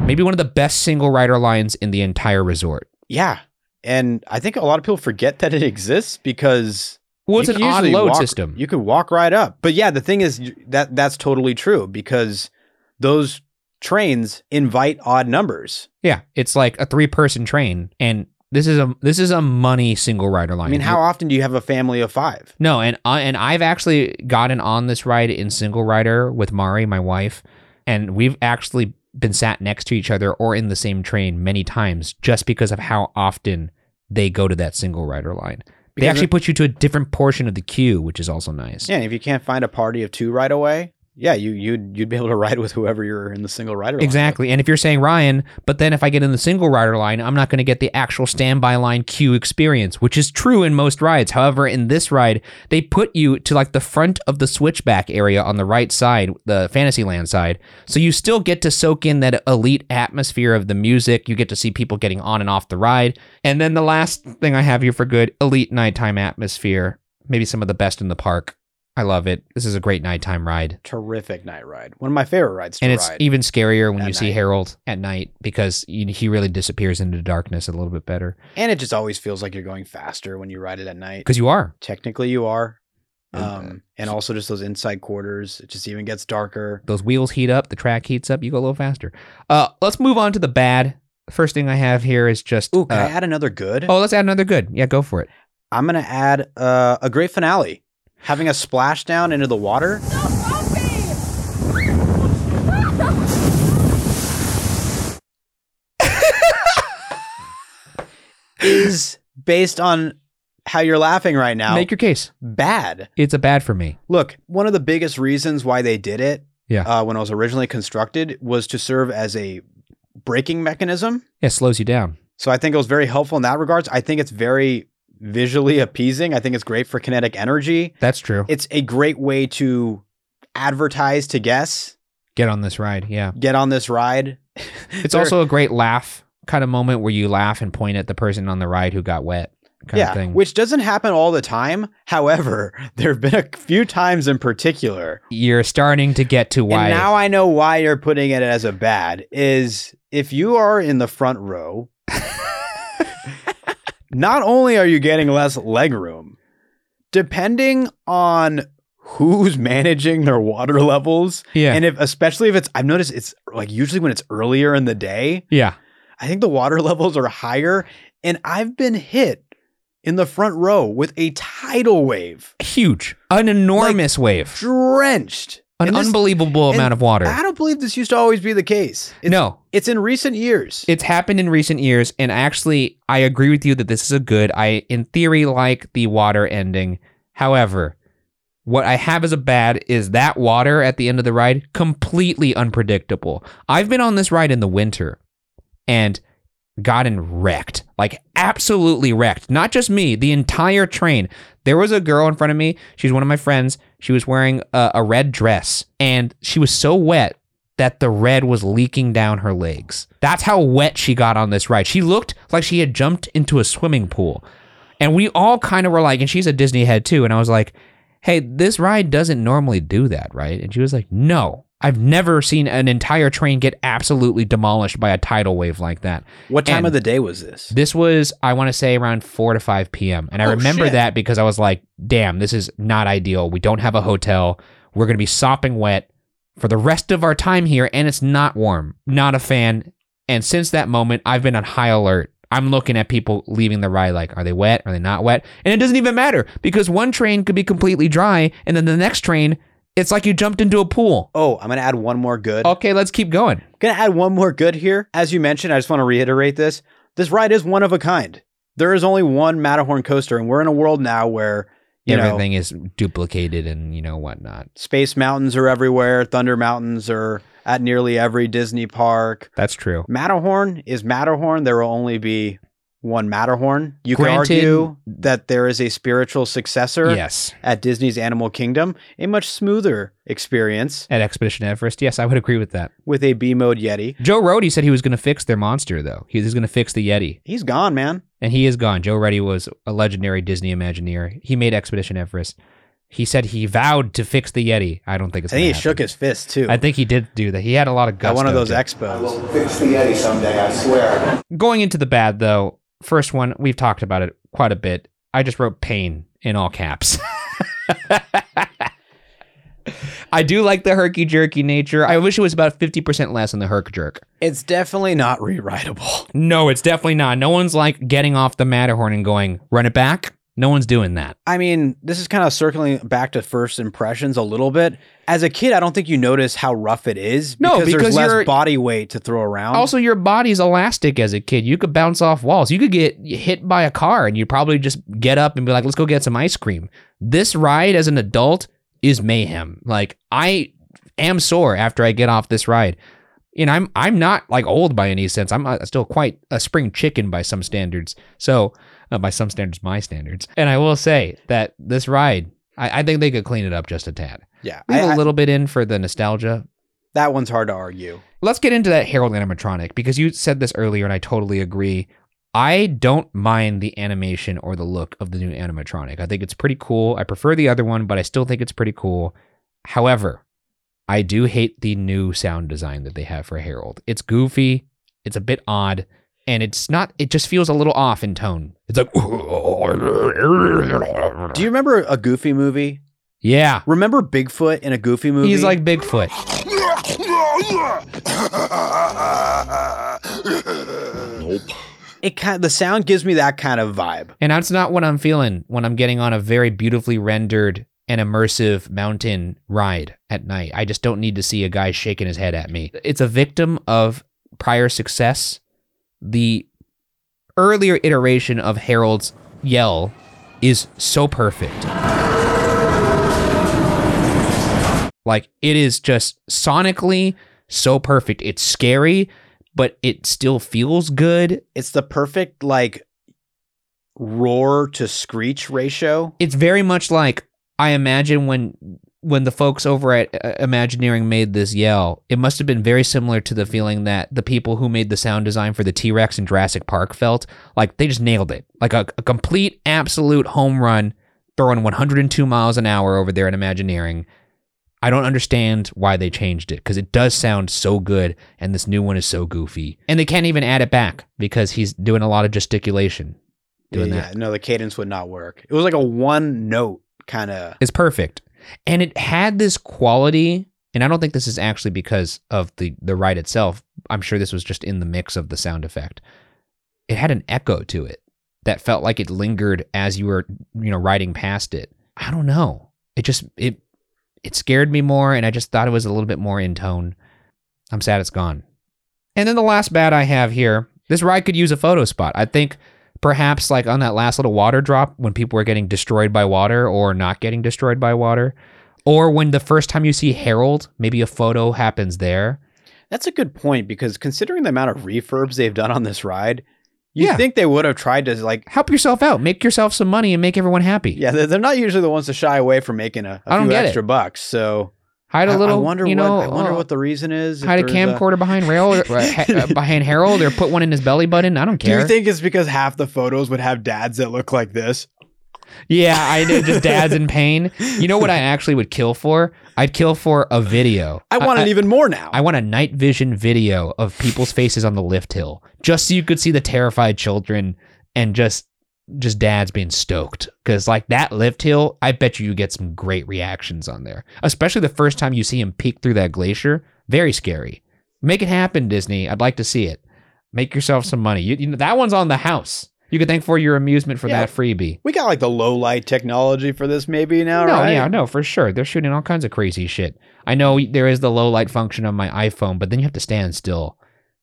Maybe one of the best single rider lines in the entire resort. Yeah. And I think a lot of people forget that it exists because Well, it's an odd load walk- system. You could walk right up. But yeah, the thing is that that's totally true because those trains invite odd numbers. Yeah, it's like a three-person train, and this is a this is a money single rider line. I mean, how often do you have a family of five? No, and uh, and I've actually gotten on this ride in single rider with Mari, my wife, and we've actually been sat next to each other or in the same train many times just because of how often they go to that single rider line. They actually put you to a different portion of the queue, which is also nice. Yeah, and if you can't find a party of two right away, yeah, you you'd you'd be able to ride with whoever you're in the single rider. line with. Exactly. And if you're saying Ryan, but then if I get in the single rider line, I'm not going to get the actual standby line queue experience, which is true in most rides. However, in this ride, they put you to like the front of the switchback area on the right side, the Fantasyland side. So you still get to soak in that elite atmosphere of the music. You get to see people getting on and off the ride. And then the last thing I have here for good elite nighttime atmosphere. Maybe some of the best in the park. I love it. This is a great nighttime ride. Terrific night ride. One of my favorite rides to And it's ride. even scarier when at you see. Harold at night because you, he really disappears into darkness a little bit better. and it just always feels like you're going faster when you ride it at night. Because you are. Technically, you are. And, Um, and also just those inside quarters. It just even gets darker. Those wheels heat up, the track heats up, you go a little faster. Uh, let's move on to the bad. First thing I have here is just. Ooh, can I uh, add another good? oh, let's add another good. Yeah, go for it. I'm gonna add uh, a great finale. Having a splashdown into the water. is based on how you're laughing right now. Make your case. bad. It's a bad for me. Look, one of the biggest reasons why they did it, Yeah. uh, when it was originally constructed, was to serve as a braking mechanism. Yeah, it slows you down. So I think it was very helpful in that regards. I think it's very visually appeasing. I think it's great for kinetic energy. That's true. It's a great way to advertise to guests, Get on this ride. Yeah. get on this ride. (laughs) It's also a great laugh kind of moment where you laugh and point at the person on the ride who got wet kind yeah, of thing. which doesn't happen all the time. However, (laughs) there have been a few times in particular You're starting to get to why. And now I know why you're putting it as a bad is if you are in the front row, (laughs) not only are you getting less leg room, depending on who's (laughs) managing their water levels, yeah. and if especially if it's I've noticed it's like usually when it's earlier in the day, yeah. I think the water (laughs) levels are higher. And I've been hit in the front row with a tidal wave, Huge. An enormous wave. drenched. An this- unbelievable amount of water. I don't believe this used to always be the case. It's, no, it's in recent years. it's happened in recent years, and actually, I agree with you that this is a good. I, in theory, like the water ending. However, what I have as a bad is that water at the end of the ride completely unpredictable. I've been on this ride in the winter, and gotten wrecked, like absolutely wrecked. Not just me, the entire train. There was a girl in front of me. She's one of my friends. She was wearing a, a red dress, and she was so wet that the red was leaking down her legs. That's how wet she got on this ride. She looked like she had jumped into a swimming pool. And we all kind of were like, and she's a Disney head too. And I was like, hey, this ride doesn't normally do that, right? And she was like, no. I've never seen an entire train get absolutely demolished by a tidal wave like that. What time And- of the day was this? This was, I want to say, around 4 to 5 p.m. And I Oh, remember shit. that because I was like, damn, this is not ideal. We don't have a hotel. We're going to be sopping wet for the rest of our time here, and it's not warm. Not a fan. And since that moment, I've been on high alert. I'm looking at people leaving the ride like, are they wet? Are they not wet? And it doesn't even matter because one train could be completely dry, and then the next train, it's like you jumped into a pool. Oh, I'm gonna add one more good. Okay, let's keep going. Gonna add one more good here. As you mentioned, I just want to reiterate this. This ride is one of a kind. There is only one Matterhorn coaster, and we're in a world now where you know Everything is duplicated and, you know, whatnot. space mountains are everywhere. Thunder mountains are at nearly every Disney park. That's true. Matterhorn is Matterhorn. There will only be one Matterhorn. You Granted- could argue that there is a spiritual successor Yes. at Disney's Animal Kingdom, a much smoother experience At Expedition Everest, yes, I would agree with that. with a B mode Yeti. Joe Rohde said he was going to fix their monster, though. He was going to fix the Yeti, He's gone, man. and he is gone. Joe Rohde was a legendary Disney Imagineer. He made Expedition Everest. He said he vowed to fix the Yeti. I don't think it's. I think he gonna shook his fist too. I think he did do that. He had a lot of gusto. at one of those too. expos. Fix the Yeti someday, I swear. Going into the bad, though, first one we've talked about it quite a bit. I just wrote pain in all caps. (laughs) I do like the herky jerky nature. I wish it was about fifty percent less in the herk jerk. It's definitely not rewritable. No, it's definitely not. No one's like getting off the Matterhorn and going, run it back. No one's doing that. I mean, this is kind of circling back to first impressions a little bit. As a kid, I don't think you notice how rough it is No, because, because there's less body weight to throw around. Also, your body's elastic as a kid. You could bounce off walls. You could get hit by a car and you'd probably just get up and be like, let's go get some ice cream. This ride as an adult is mayhem. Like, I am sore after I get off this ride. And I'm I'm not like old by any sense. I'm uh, still quite a spring chicken by some standards. So, uh, by some standards, my standards. And I will say that this ride, I, I think they could clean it up just a tad. Yeah, Leave I- a I- little bit in for the nostalgia, that one's hard to argue. let's get into that Harold animatronic because you said this earlier and I totally agree. I don't mind the animation or the look of the new animatronic. I think it's pretty cool. I prefer the other one, but I still think it's pretty cool. However, I do hate the new sound design that they have for Harold. It's goofy, it's a bit odd, and it's not it just feels a little off in tone. It's like (laughs) Do you remember a Goofy movie? Yeah. Remember Bigfoot in a Goofy movie? He's like Bigfoot. Nope. it kind. the sound gives me that kind of vibe. And that's not what I'm feeling when I'm getting on a very beautifully rendered and immersive mountain ride at night. I just don't need to see a guy shaking his head at me. It's a victim of prior success. The earlier iteration of Harold's yell is so perfect. Like it is just sonically so perfect. It's scary, but it still feels good. It's the perfect like roar to screech ratio. it's very much like I imagine when when the folks over at uh, Imagineering made this yell, it must have been very similar to the feeling that the people who made the sound design for the T Rex in Jurassic Park felt. Like they just nailed it, like a, a complete, absolute home run, throwing 102 miles an hour over there in Imagineering. I don't understand why they changed it because it does sound so good, and this new one is so goofy, and they can't even add it back because he's doing a lot of gesticulation doing yeah, that. no, the cadence would not work. It was like a one note kind of. It's perfect. And it had this quality, and I don't think this is actually because of the the ride itself. I'm sure this was just in the mix of the sound effect. It had an echo to it that felt like it lingered as you were, you know, riding past it. I don't know. It just it it scared me more and I just thought it was a little bit more in tone. I'm sad it's gone. And then the last bad I have here, this ride could use a photo spot. I think perhaps like on that last little water drop when people were getting destroyed by water or not getting destroyed by water or when the first time you see Harold, maybe a photo happens there. That's a good point because considering the amount of refurbs they've done on this ride, you Yeah. think they would have tried to like. Help yourself out, make yourself some money and make everyone happy. Yeah, they're they're not usually the ones to shy away from making a, a I don't few get it. extra bucks. So Hide a little, I wonder you what know, I wonder uh, what the reason is. hide a camcorder behind rail or, (laughs) or uh, behind Harold or put one in his belly button. I don't care. Do you think it's because half the photos would have dads that look like this? Yeah, I know. Just dads in pain. You know what I (laughs) actually would kill for? I'd kill for a video. I want it even more now. I want a night vision video of people's faces on the lift hill, just so you could see the terrified children and just just dads being stoked. Because like that lift hill, I bet you you get some great reactions on there, especially the first time you see him peek through that glacier. Very scary. Make it happen, Disney. I'd like to see it. Make yourself some money. You, you know that one's on the house. You could thank for your amusement for Yeah. that freebie. we got like the low light technology for this maybe now, no, right? yeah, no, for sure. They're shooting all kinds of crazy shit. I know there is the low light function on my iPhone, but then you have to stand still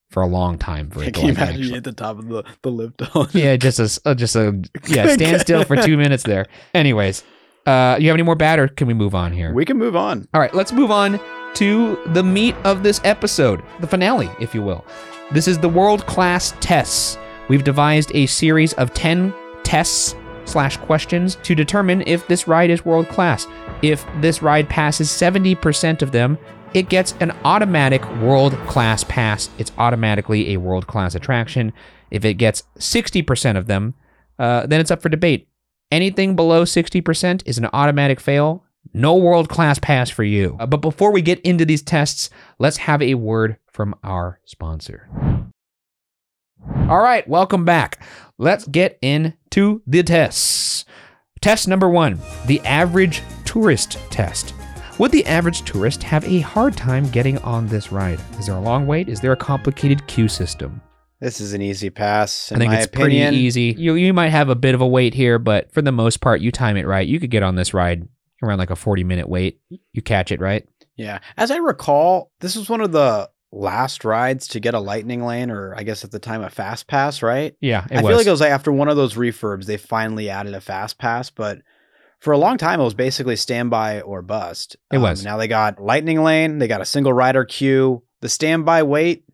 for a long time for (laughs) it to Can like, imagine actually- you at the top of the, the lift on? yeah, just a, uh, just a (laughs) yeah, stand still for two (laughs) minutes there. Anyways, uh, you have any more bad, or can we move on here? We can move on. All right, let's move on to the meat of this episode, the finale, if you will. This is the world class tests. We've devised a series of 10 tests slash questions to determine if this ride is world class. If this ride passes 70% of them, it gets an automatic world class pass. It's automatically a world class attraction. If it gets 60% of them, uh, then it's up for debate. Anything below 60% is an automatic fail. No world class pass for you. Uh, but before we get into these tests, let's have a word from our sponsor. All right, welcome back. Let's get into the tests. Test number one the average tourist test. Would the average tourist have a hard time getting on this ride? Is there a long wait? Is there a complicated queue system? This is an easy pass. In I think it's opinion. pretty easy. You you might have a bit of a wait here, but for the most part, you time it right. You could get on this ride around like a 40 minute wait. You catch it right. Yeah. As I recall, this was one of the last rides to get a lightning lane, or I guess at the time a fast pass, right? Yeah, it I was. feel like it was like after one of those refurbs, they finally added a fast pass, but for a long time it was basically standby or bust. Um, It was. Now they got lightning lane, they got a single rider queue. The standby wait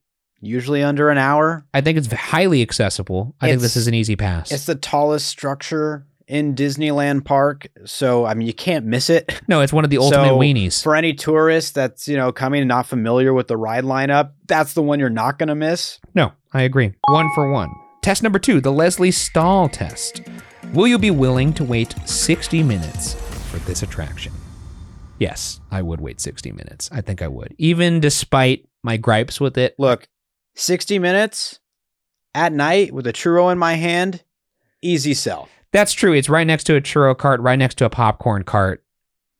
usually under an hour. I think it's highly accessible. I think this is an easy pass. It's the tallest structure in Disneyland Park, so I mean you can't miss it. no, it's one of the (laughs) ultimate So, weenies. For any tourist that's, you know, coming and not familiar with the ride lineup, that's the one you're not going to miss. No, I agree. One for one. Test number two, the Lesley Stahl test. Will you be willing to wait 60 minutes for this attraction? Yes, I would wait 60 minutes. I think I would. Even despite my gripes with it. Look, 60 minutes at night with a churro in my hand, easy sell. That's true. It's right next to a churro cart, right next to a popcorn cart.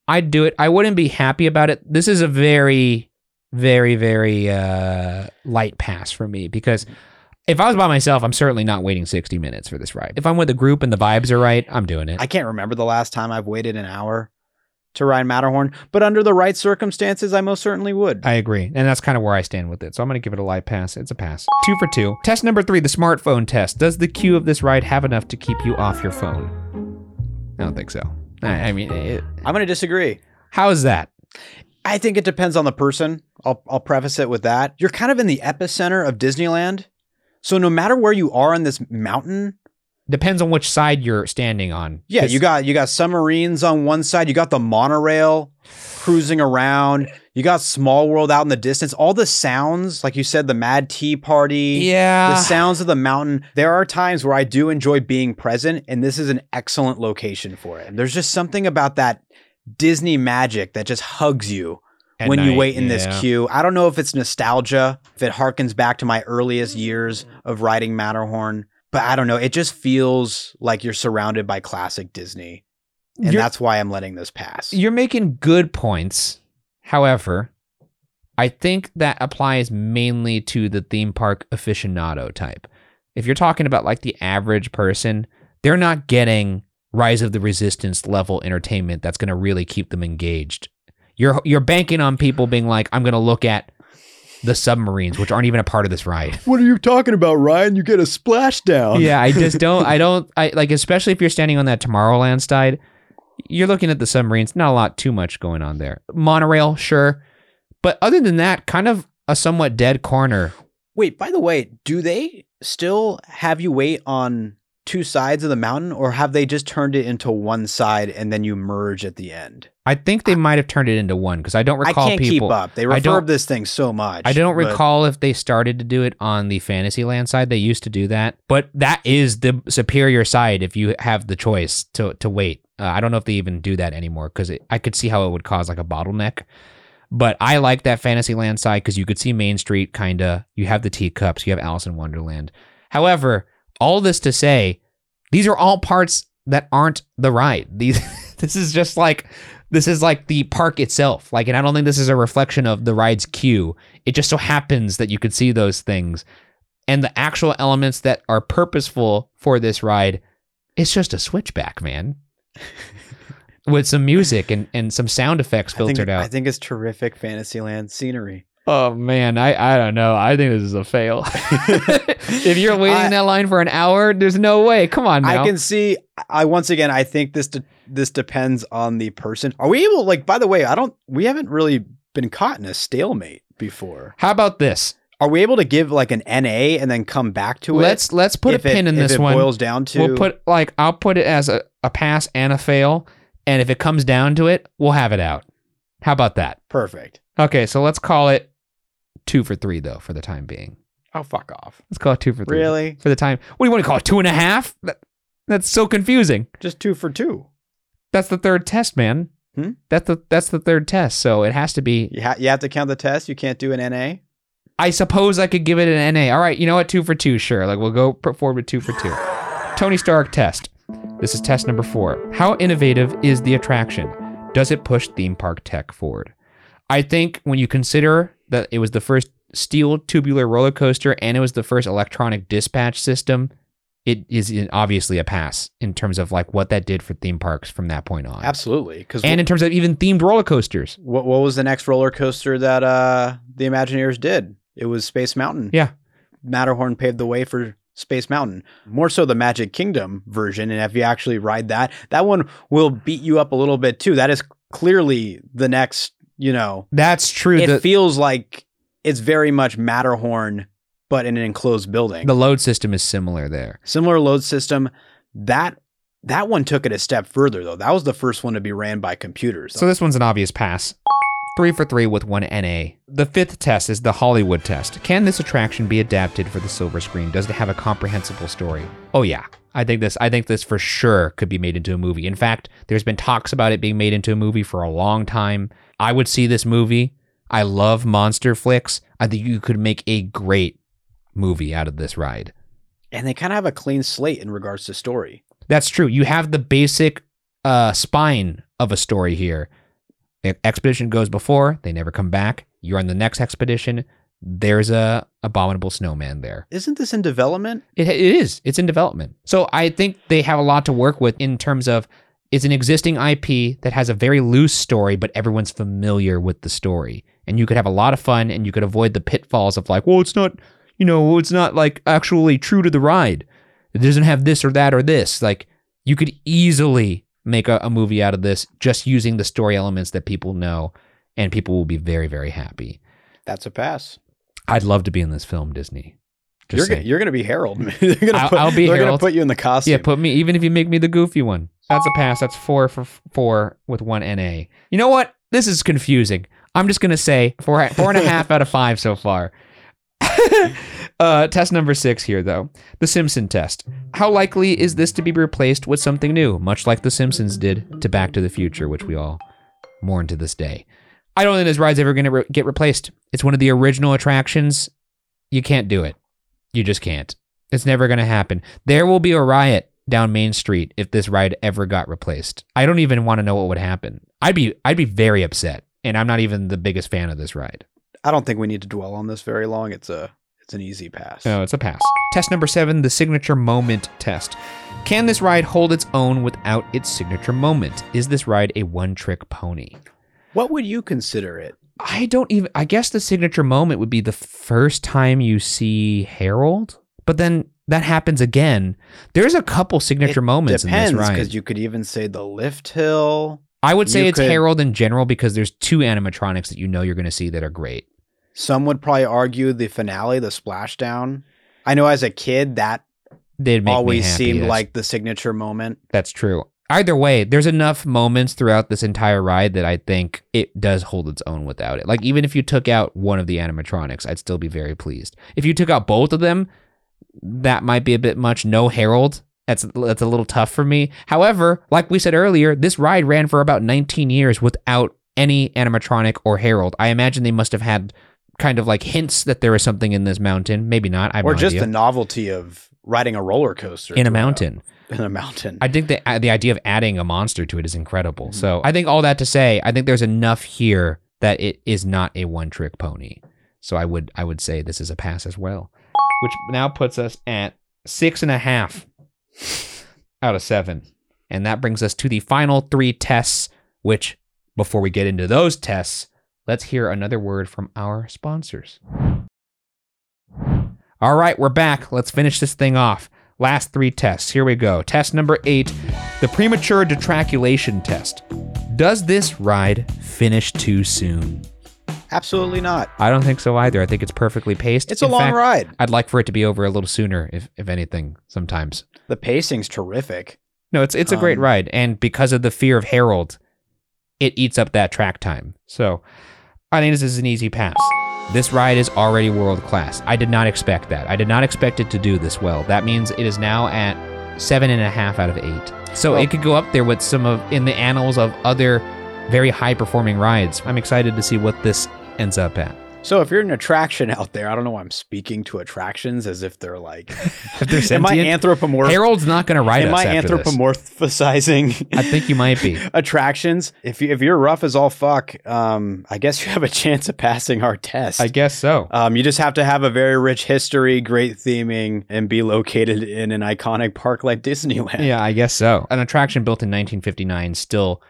I'd do it. I wouldn't be happy about it. This is a very, very, very uh, light pass for me because if I was by myself, I'm certainly not waiting 60 minutes for this ride. If I'm with a group and the vibes are right, I'm doing it. I can't remember the last time I've waited an hour to ride Matterhorn, but under the right circumstances, I most certainly would. I agree. And that's kind of where I stand with it. So I'm going to give it a light pass. It's a pass. Two for two. Test number three the smartphone test. Does the queue of this ride have enough to keep you off your phone? I don't think so. I, I mean, it, I'm going to disagree. how is that? I think it depends on the person. I'll, I'll preface it with that. You're kind of in the epicenter of Disneyland. So no matter where you are on this mountain, Depends on which side you're standing on. Yeah, you got you got submarines on one side, you got the monorail cruising around, you got Small World out in the distance. All the sounds, like you said, the Mad Tea Party, Yeah. the sounds of the mountain. There are times where I do enjoy being present, and this is an excellent location for it. There's just something about that Disney magic that just hugs you At when you wait in this queue. I don't know if it's nostalgia, if it harkens back to my earliest years of riding Matterhorn, but I don't know. It just feels like you're surrounded by classic Disney. And You're- that's why I'm letting this pass. You're making good points. However, I think that applies mainly to the theme park aficionado type. If you're talking about like the average person, they're not getting Rise of the Resistance level entertainment that's going to really keep them engaged. You're you're banking on people being like, I'm going to look at the submarines, which aren't even a part of this ride. (laughs) What are you talking about, Ryan? You get a splashdown. yeah, I just (laughs) don't. I don't. I like, especially if you're standing on that Tomorrowland side, you're looking at the submarines. Not a lot, too much going on there. Monorail, sure, but other than that, kind of a somewhat dead corner. Wait, by the way, do they still have you wait on two sides of the mountain, or have they just turned it into one side and then you merge at the end? I think they might have turned it into one because I don't recall I can't people. keep up. They I don't- refurb this thing so much. I don't but- recall if they started to do it on the Fantasyland side. They used to do that, but that is the superior side if you have the choice to to wait. Uh, I don't know if they even do that anymore because I could see how it would cause like a bottleneck. But I like that Fantasyland side because you could see Main Street kind of. You have the teacups. You have Alice in Wonderland. However, all this to say, these are all parts that aren't the ride. (laughs) These this is just like this is like the park itself. Like, and I don't think this is a reflection of the ride's queue. It just so happens that you could see those things. And the actual elements that are purposeful for this ride, it's just a switchback, man. (laughs) With some music and, and some sound effects I think, filtered out. I think it's terrific Fantasyland scenery. Oh man, I, I don't know. I think this is a fail. (laughs) if you're waiting I- in that line for an hour, there's no way. Come on now. I can see. I once again, I think this de- this depends on the person. Are we able? Like, by the way, I don't. We haven't really been caught in a stalemate before. How about this? Are we able to give like an NA and then come back to it? Let's let's put a if it- pin in if this it one. Boils down to We'll put like I'll put it as a, a pass and a fail, and if it comes down to it, we'll have it out. How about that? perfect. Okay, so let's call it two for three though for the time being. Oh, fuck off! Let's call it two for three. Really? For the time. What do you want to call it? Two and a half? That, that's so confusing. Just two for two. That's the third test, man. Hmm? That's the that's the third test. So it has to be. You, ha- you have to count the test. You can't do an NA. I suppose I could give it an NA. All right, you know what? Two for two, sure. Like we'll go put forward with two for two. Tony Stark test. This is test number four. How innovative is the attraction? Does it push theme park tech forward? I think when you consider that it was the first steel tubular roller coaster and it was the first electronic dispatch system, it is obviously a pass in terms of like what that did for theme parks from that point on. Absolutely. Because And in terms of even themed roller coasters. what what was the next roller coaster that uh the Imagineers did? It was Space Mountain. Yeah. Matterhorn paved the way for Space Mountain. More so the Magic Kingdom version. And if you actually ride that, that one will beat you up a little bit too. That is clearly the next, you know, That's true. it The, feels like it's very much Matterhorn, but in an enclosed building. the load system is similar there. Similar load system. That that one took it a step further though. That was the first one to be ran by computers. So this one's an obvious pass. Three for three with one NA. The fifth test is the Hollywood test. Can this attraction be adapted for the silver screen? Does it have a comprehensible story? Oh yeah. I think this I think this for sure could be made into a movie. In fact, there's been talks about it being made into a movie for a long time. I would see this movie. I love monster flicks. I think you could make a great movie out of this ride. and they kind of have a clean slate in regards to story. That's true. You have the basic uh, spine of a story here. Expedition goes before, they never come back. You're on the next expedition. There's a abominable snowman there. Isn't this in development? It, it is. It's in development. So I think they have a lot to work with in terms of it's an existing IP that has a very loose story, but everyone's familiar with the story. And you could have a lot of fun and you could avoid the pitfalls of like, well, it's not, you know, it's not like actually true to the ride. It doesn't have this or that or this. Like you could easily make a, a movie out of this just using the story elements that people know, and people will be very, very happy. That's a pass. I'd love to be in this film, Disney. Just you're saying. gonna, you're gonna be Harold. (laughs) they're gonna I'll- put, I'll be they're gonna put you in the costume. Yeah, put me even if you make me the goofy one. That's a pass. That's four for four with one NA. You know what? This is confusing. I'm just gonna say four four and a half out of five so far. (laughs) uh, test number six here, though. The Simpson test. How likely is this to be replaced with something new, much like The Simpsons did to Back to the Future, which we all mourn to this day? I don't think this ride's ever going to re- get replaced. It's one of the original attractions. You can't do it. You just can't. It's never going to happen. There will be a riot down Main Street if this ride ever got replaced. I don't even want to know what would happen. I'd be I'd be very upset, and I'm not even the biggest fan of this ride. I don't think we need to dwell on this very long. It's a it's an easy pass. No, it's a pass. Test number seven, the signature moment test. Can this ride hold its own without its signature moment? Is this ride a one-trick pony? What would you consider it? I don't even. I guess the signature moment would be the first time you see Harold, but then that happens again. There's a couple signature It moments Depends in this ride. because you could even say the lift hill. I would say you it's could- Harold in general because there's two animatronics that you know you're going to see that are great. Some would probably argue the finale, the splashdown. I know as a kid that me always seemed like the signature moment. That's true. Either way, there's enough moments throughout this entire ride that I think it does hold its own without it. Like even if you took out one of the animatronics, I'd still be very pleased. If you took out both of them, that might be a bit much. No Harold, that's that's a little tough for me. However, like we said earlier, this ride ran for about 19 years without any animatronic or Harold. I imagine they must have had kind of like hints that there was something in this mountain. Maybe not. I Or no just idea. the novelty of riding a roller coaster in a mountain. In a mountain. I think the uh, the idea of adding a monster to it is incredible. Mm-hmm. So I think all that to say, I think there's enough here that it is not a one trick pony. So I would I would say this is a pass as well, which now puts us at six and a half out of seven, and that brings us to the final three tests. Which before we get into those tests, let's hear another word from our sponsors. All right, we're back. Let's finish this thing off. Last three tests. Here we go. Test number eight the premature detraculation test. Does this ride finish too soon? Absolutely not. I don't think so either. I think it's perfectly paced. It's a In long fact, ride. I'd like for it to be over a little sooner, if if anything. Sometimes. The pacing's terrific. No, it's it's a great Um, ride, and because of the fear of Harold, it eats up that track time. So, I think this is an easy pass. This ride is already world class. I did not expect that. I did not expect it to do this well. That means it is now at seven and a half out of eight. So Well- it could go up there with some of in the annals of other very high performing rides. I'm excited to see what this ends up at. So if you're an attraction (laughs) out there, I don't know why I'm speaking to attractions as if they're like (laughs) they're (laughs) Am I anthropomorph Harold's not going to ride Am us I anthropomorphizing I think you might be. attractions? If you, if you're rough as all fuck, um, I guess you have a chance of passing our test. I guess so. Um, you just have to have a very rich history, great theming, and be located in an iconic park like Disneyland. Yeah, I guess so. An attraction built in 1959 still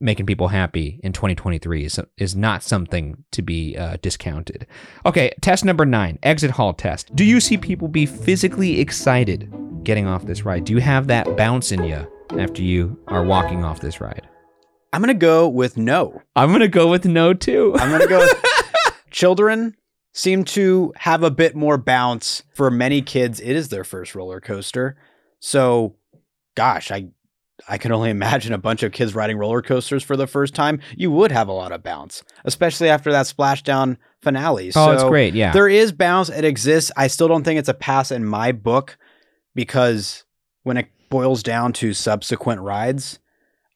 making people happy in 2023 is, is not something to be uh, discounted. Okay, test number nine, exit hall test. Do you see people be physically excited getting off this ride? Do you have that bounce in you after you are walking off this ride? I'm gonna go with no. I'm going to go with no too. I'm gonna go. (laughs) with children seem to have a bit more bounce. For many kids, it is their first roller coaster. So, gosh, I I can only imagine a bunch of kids riding roller coasters for the first time. You would have a lot of bounce, especially after that splashdown finale. oh, it's great. Yeah. There is bounce. It exists. I still don't think it's a pass in my book because when it boils down to subsequent rides,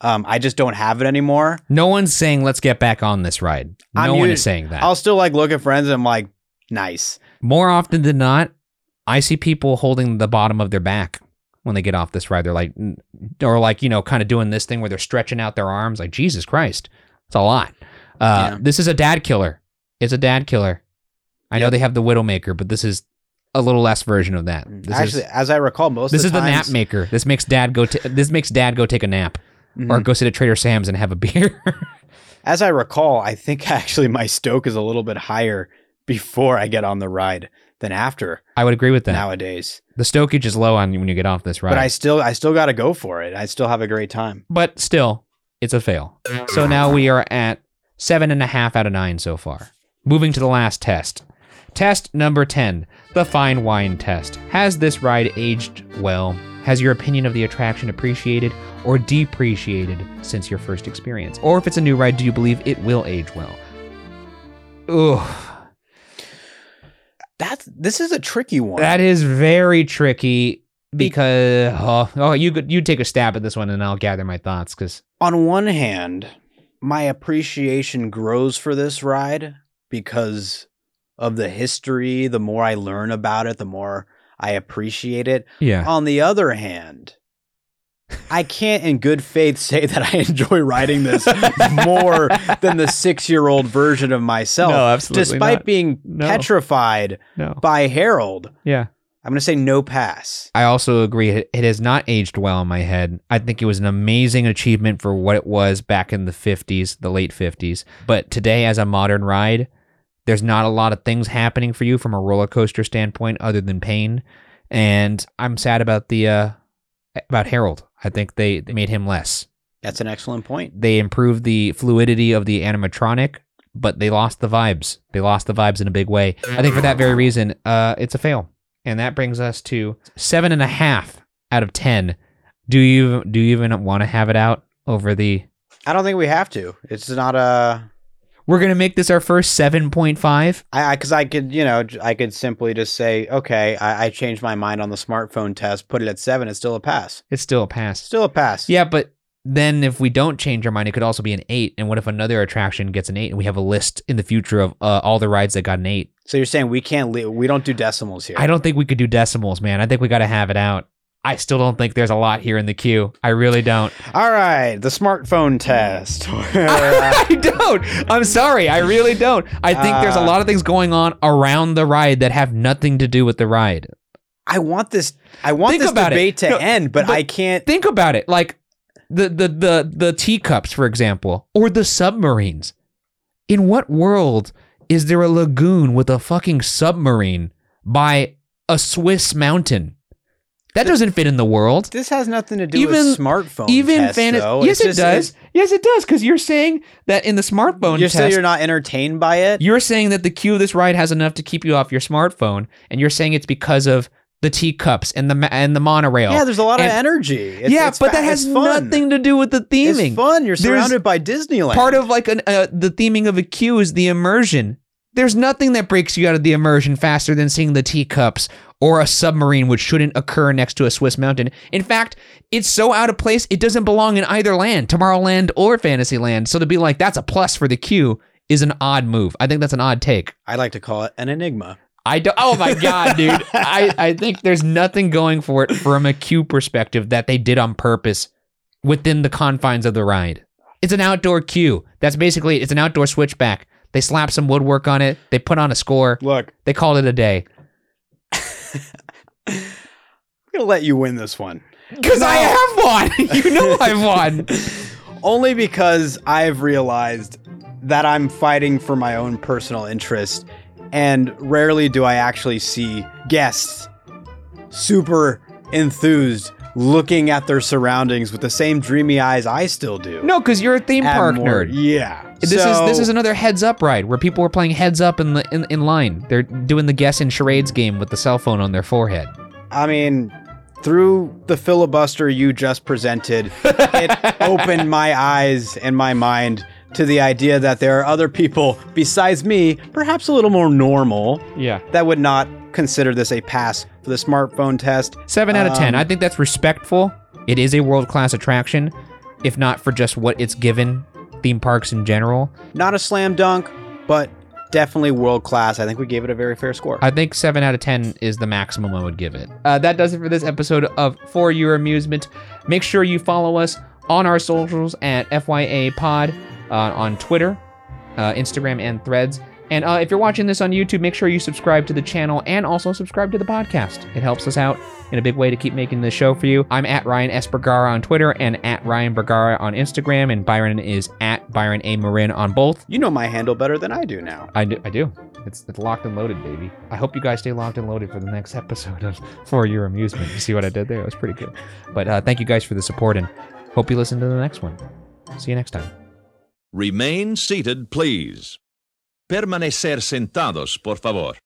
um, I just don't have it anymore. no one's saying let's get back on this ride. No I'm one u- is saying that. I'll still like look at friends and I'm like, nice. More often than not, I see people holding the bottom of their back when they get off this ride. They're like, or like, you know, kind of doing this thing where they're stretching out their arms. Like, Jesus Christ, it's a lot. Uh, Yeah. This is a dad killer. It's a dad killer. I know they have the Widowmaker, but this is a little less version of that. This Actually, is, as I recall, most this of is the the nap maker. This makes dad go. ta- this makes dad go take a nap or Mhm. go sit at Trader Sam's and have a beer. (laughs) as I recall, I think (laughs) actually my stoke is a little bit higher before I get on the ride than after I would agree with that. nowadays. the stokage is low on you when you get off this ride. But I still, I still got to go for it. I still have a great time. but still, it's a fail. So now we are at seven and a half out of nine so far. Moving to the last test. Test number 10, the fine wine test. Has this ride aged well? Has your opinion of the attraction appreciated or depreciated since your first experience? Or if it's a new ride, do you believe it will age well? Ugh, That's this is a tricky one. that is very tricky because oh, oh you could- you take a stab at this one and I'll gather my thoughts because on one hand, my appreciation grows for this ride because of the history. The more I learn about it, the more I appreciate it. yeah, On the other hand, I can't in good faith say that I enjoy riding this more than the six year old version of myself. No, absolutely Despite not. being No. petrified no, by Harold, yeah. I'm going to say no pass. I also agree. It it has not aged well in my head. I think it was an amazing achievement for what it was back in the 50s, the late 50s. But today, as a modern ride, there's not a lot of things happening for you from a roller coaster standpoint other than pain. And I'm sad about the uh, about Harold. I think they, they made him less. That's an excellent point. They improved the fluidity of the animatronic, but they lost the vibes. They lost the vibes in a big way. I think for that very reason, uh, it's a fail. and that brings us to seven and a half out of ten. Do you do you even want to have it out over the? I don't think we have to. It's not a. We're gonna make this our first seven point five. I because I, could you know I could simply just say okay I, I changed my mind on the smartphone test put it at seven it's still a pass It's still a pass. still a pass Yeah, but then if we don't change our mind, it could also be an eight. And what if another attraction gets an eight, and we have a list in the future of uh, all the rides that got an eight? so you're saying we can't we don't do decimals here I don't think we could do decimals, man. I think we got to have it out. I still don't think there's a lot here in the queue. I really don't. all right the smartphone test (laughs) (laughs) I don't. I'm sorry. I really don't. I think there's a Uh, lot of things going on around the ride that have nothing to do with the ride. I want this I want Think this about it. debate to No, end but, but- I can't Think about it. Like the the the the teacups, for example, or the submarines. In what world is there a lagoon with a fucking submarine by a Swiss mountain? That doesn't fit in the world. this has nothing to do Even- with smartphone Even tests, fantasy. though. Yes, it just- does. Yes, it does. Because you're saying that in the smartphone You're test, saying you're not entertained by it You're saying that the queue of this ride has enough to keep you off your smartphone, and you're saying it's because of the teacups and the and the monorail. yeah there's a lot of energy It's- yeah, it's but that has nothing to do with the theming. It's fun. You're There's- surrounded by Disneyland. Part of like an uh, the theming of a queue is the immersion. There's nothing that breaks you out of the immersion faster than seeing the teacups or a submarine, which shouldn't occur next to a Swiss mountain. In fact, it's so out of place, it doesn't belong in either land, Tomorrowland or Fantasyland. So to be like, that's a plus for the queue is an odd move. I think that's an odd take. I like to call it an enigma. I don't. Oh my god, (laughs) dude! I I think there's nothing going for it from a queue perspective that they did on purpose within the confines of the ride. It's an outdoor queue. That's basically it's an outdoor switchback. They slap some woodwork on it. They put on a score. Look, They called it a day. I'm gonna let you win this one. Because I have won. (laughs) you know I've (laughs) won. Only because I've realized that I'm fighting for my own personal interest, and rarely do I actually see guests super enthused looking at their surroundings with the same dreamy eyes I still do. No, because you're a theme park more- nerd. Yeah. This is this is another heads up ride where people were playing heads up in the in, in line. They're doing the guess and charades game with the cell phone on their forehead. I mean, through the filibuster you just presented, it (laughs) opened my eyes and my mind to the idea that there are other people besides me, perhaps a little more normal, Yeah. that would not consider this a pass for the smartphone test. Seven out of ten. Um, I think that's respectful. It is a world class attraction, if not for just what it's given theme parks in general. Not a slam dunk, but definitely world class. I think we gave it a very fair score. I think seven out of ten is the maximum I would give it. Uh, that does it for this episode of For Your Amusement. Make sure you follow us on our socials at FYA Pod uh, on Twitter, uh, Instagram, and Threads. And uh, if you're watching this on YouTube, make sure you subscribe to the channel and also subscribe to the podcast. It helps us out in a big way to keep making this show for you. I'm at Ryan S. Bergara on Twitter and at Ryan Bergara on Instagram, and Byron is at Byron A. Marin on both. you know my handle better than I do now. I do. I do. It's it's locked and loaded, baby. I hope you guys stay locked and loaded for the next (laughs) episode of For Your Amusement. You see what I did there? It was pretty good. But uh, thank you guys for the support and hope you listen to the next one. See you next time. Remain seated, please. Permanecer sentados, por favor.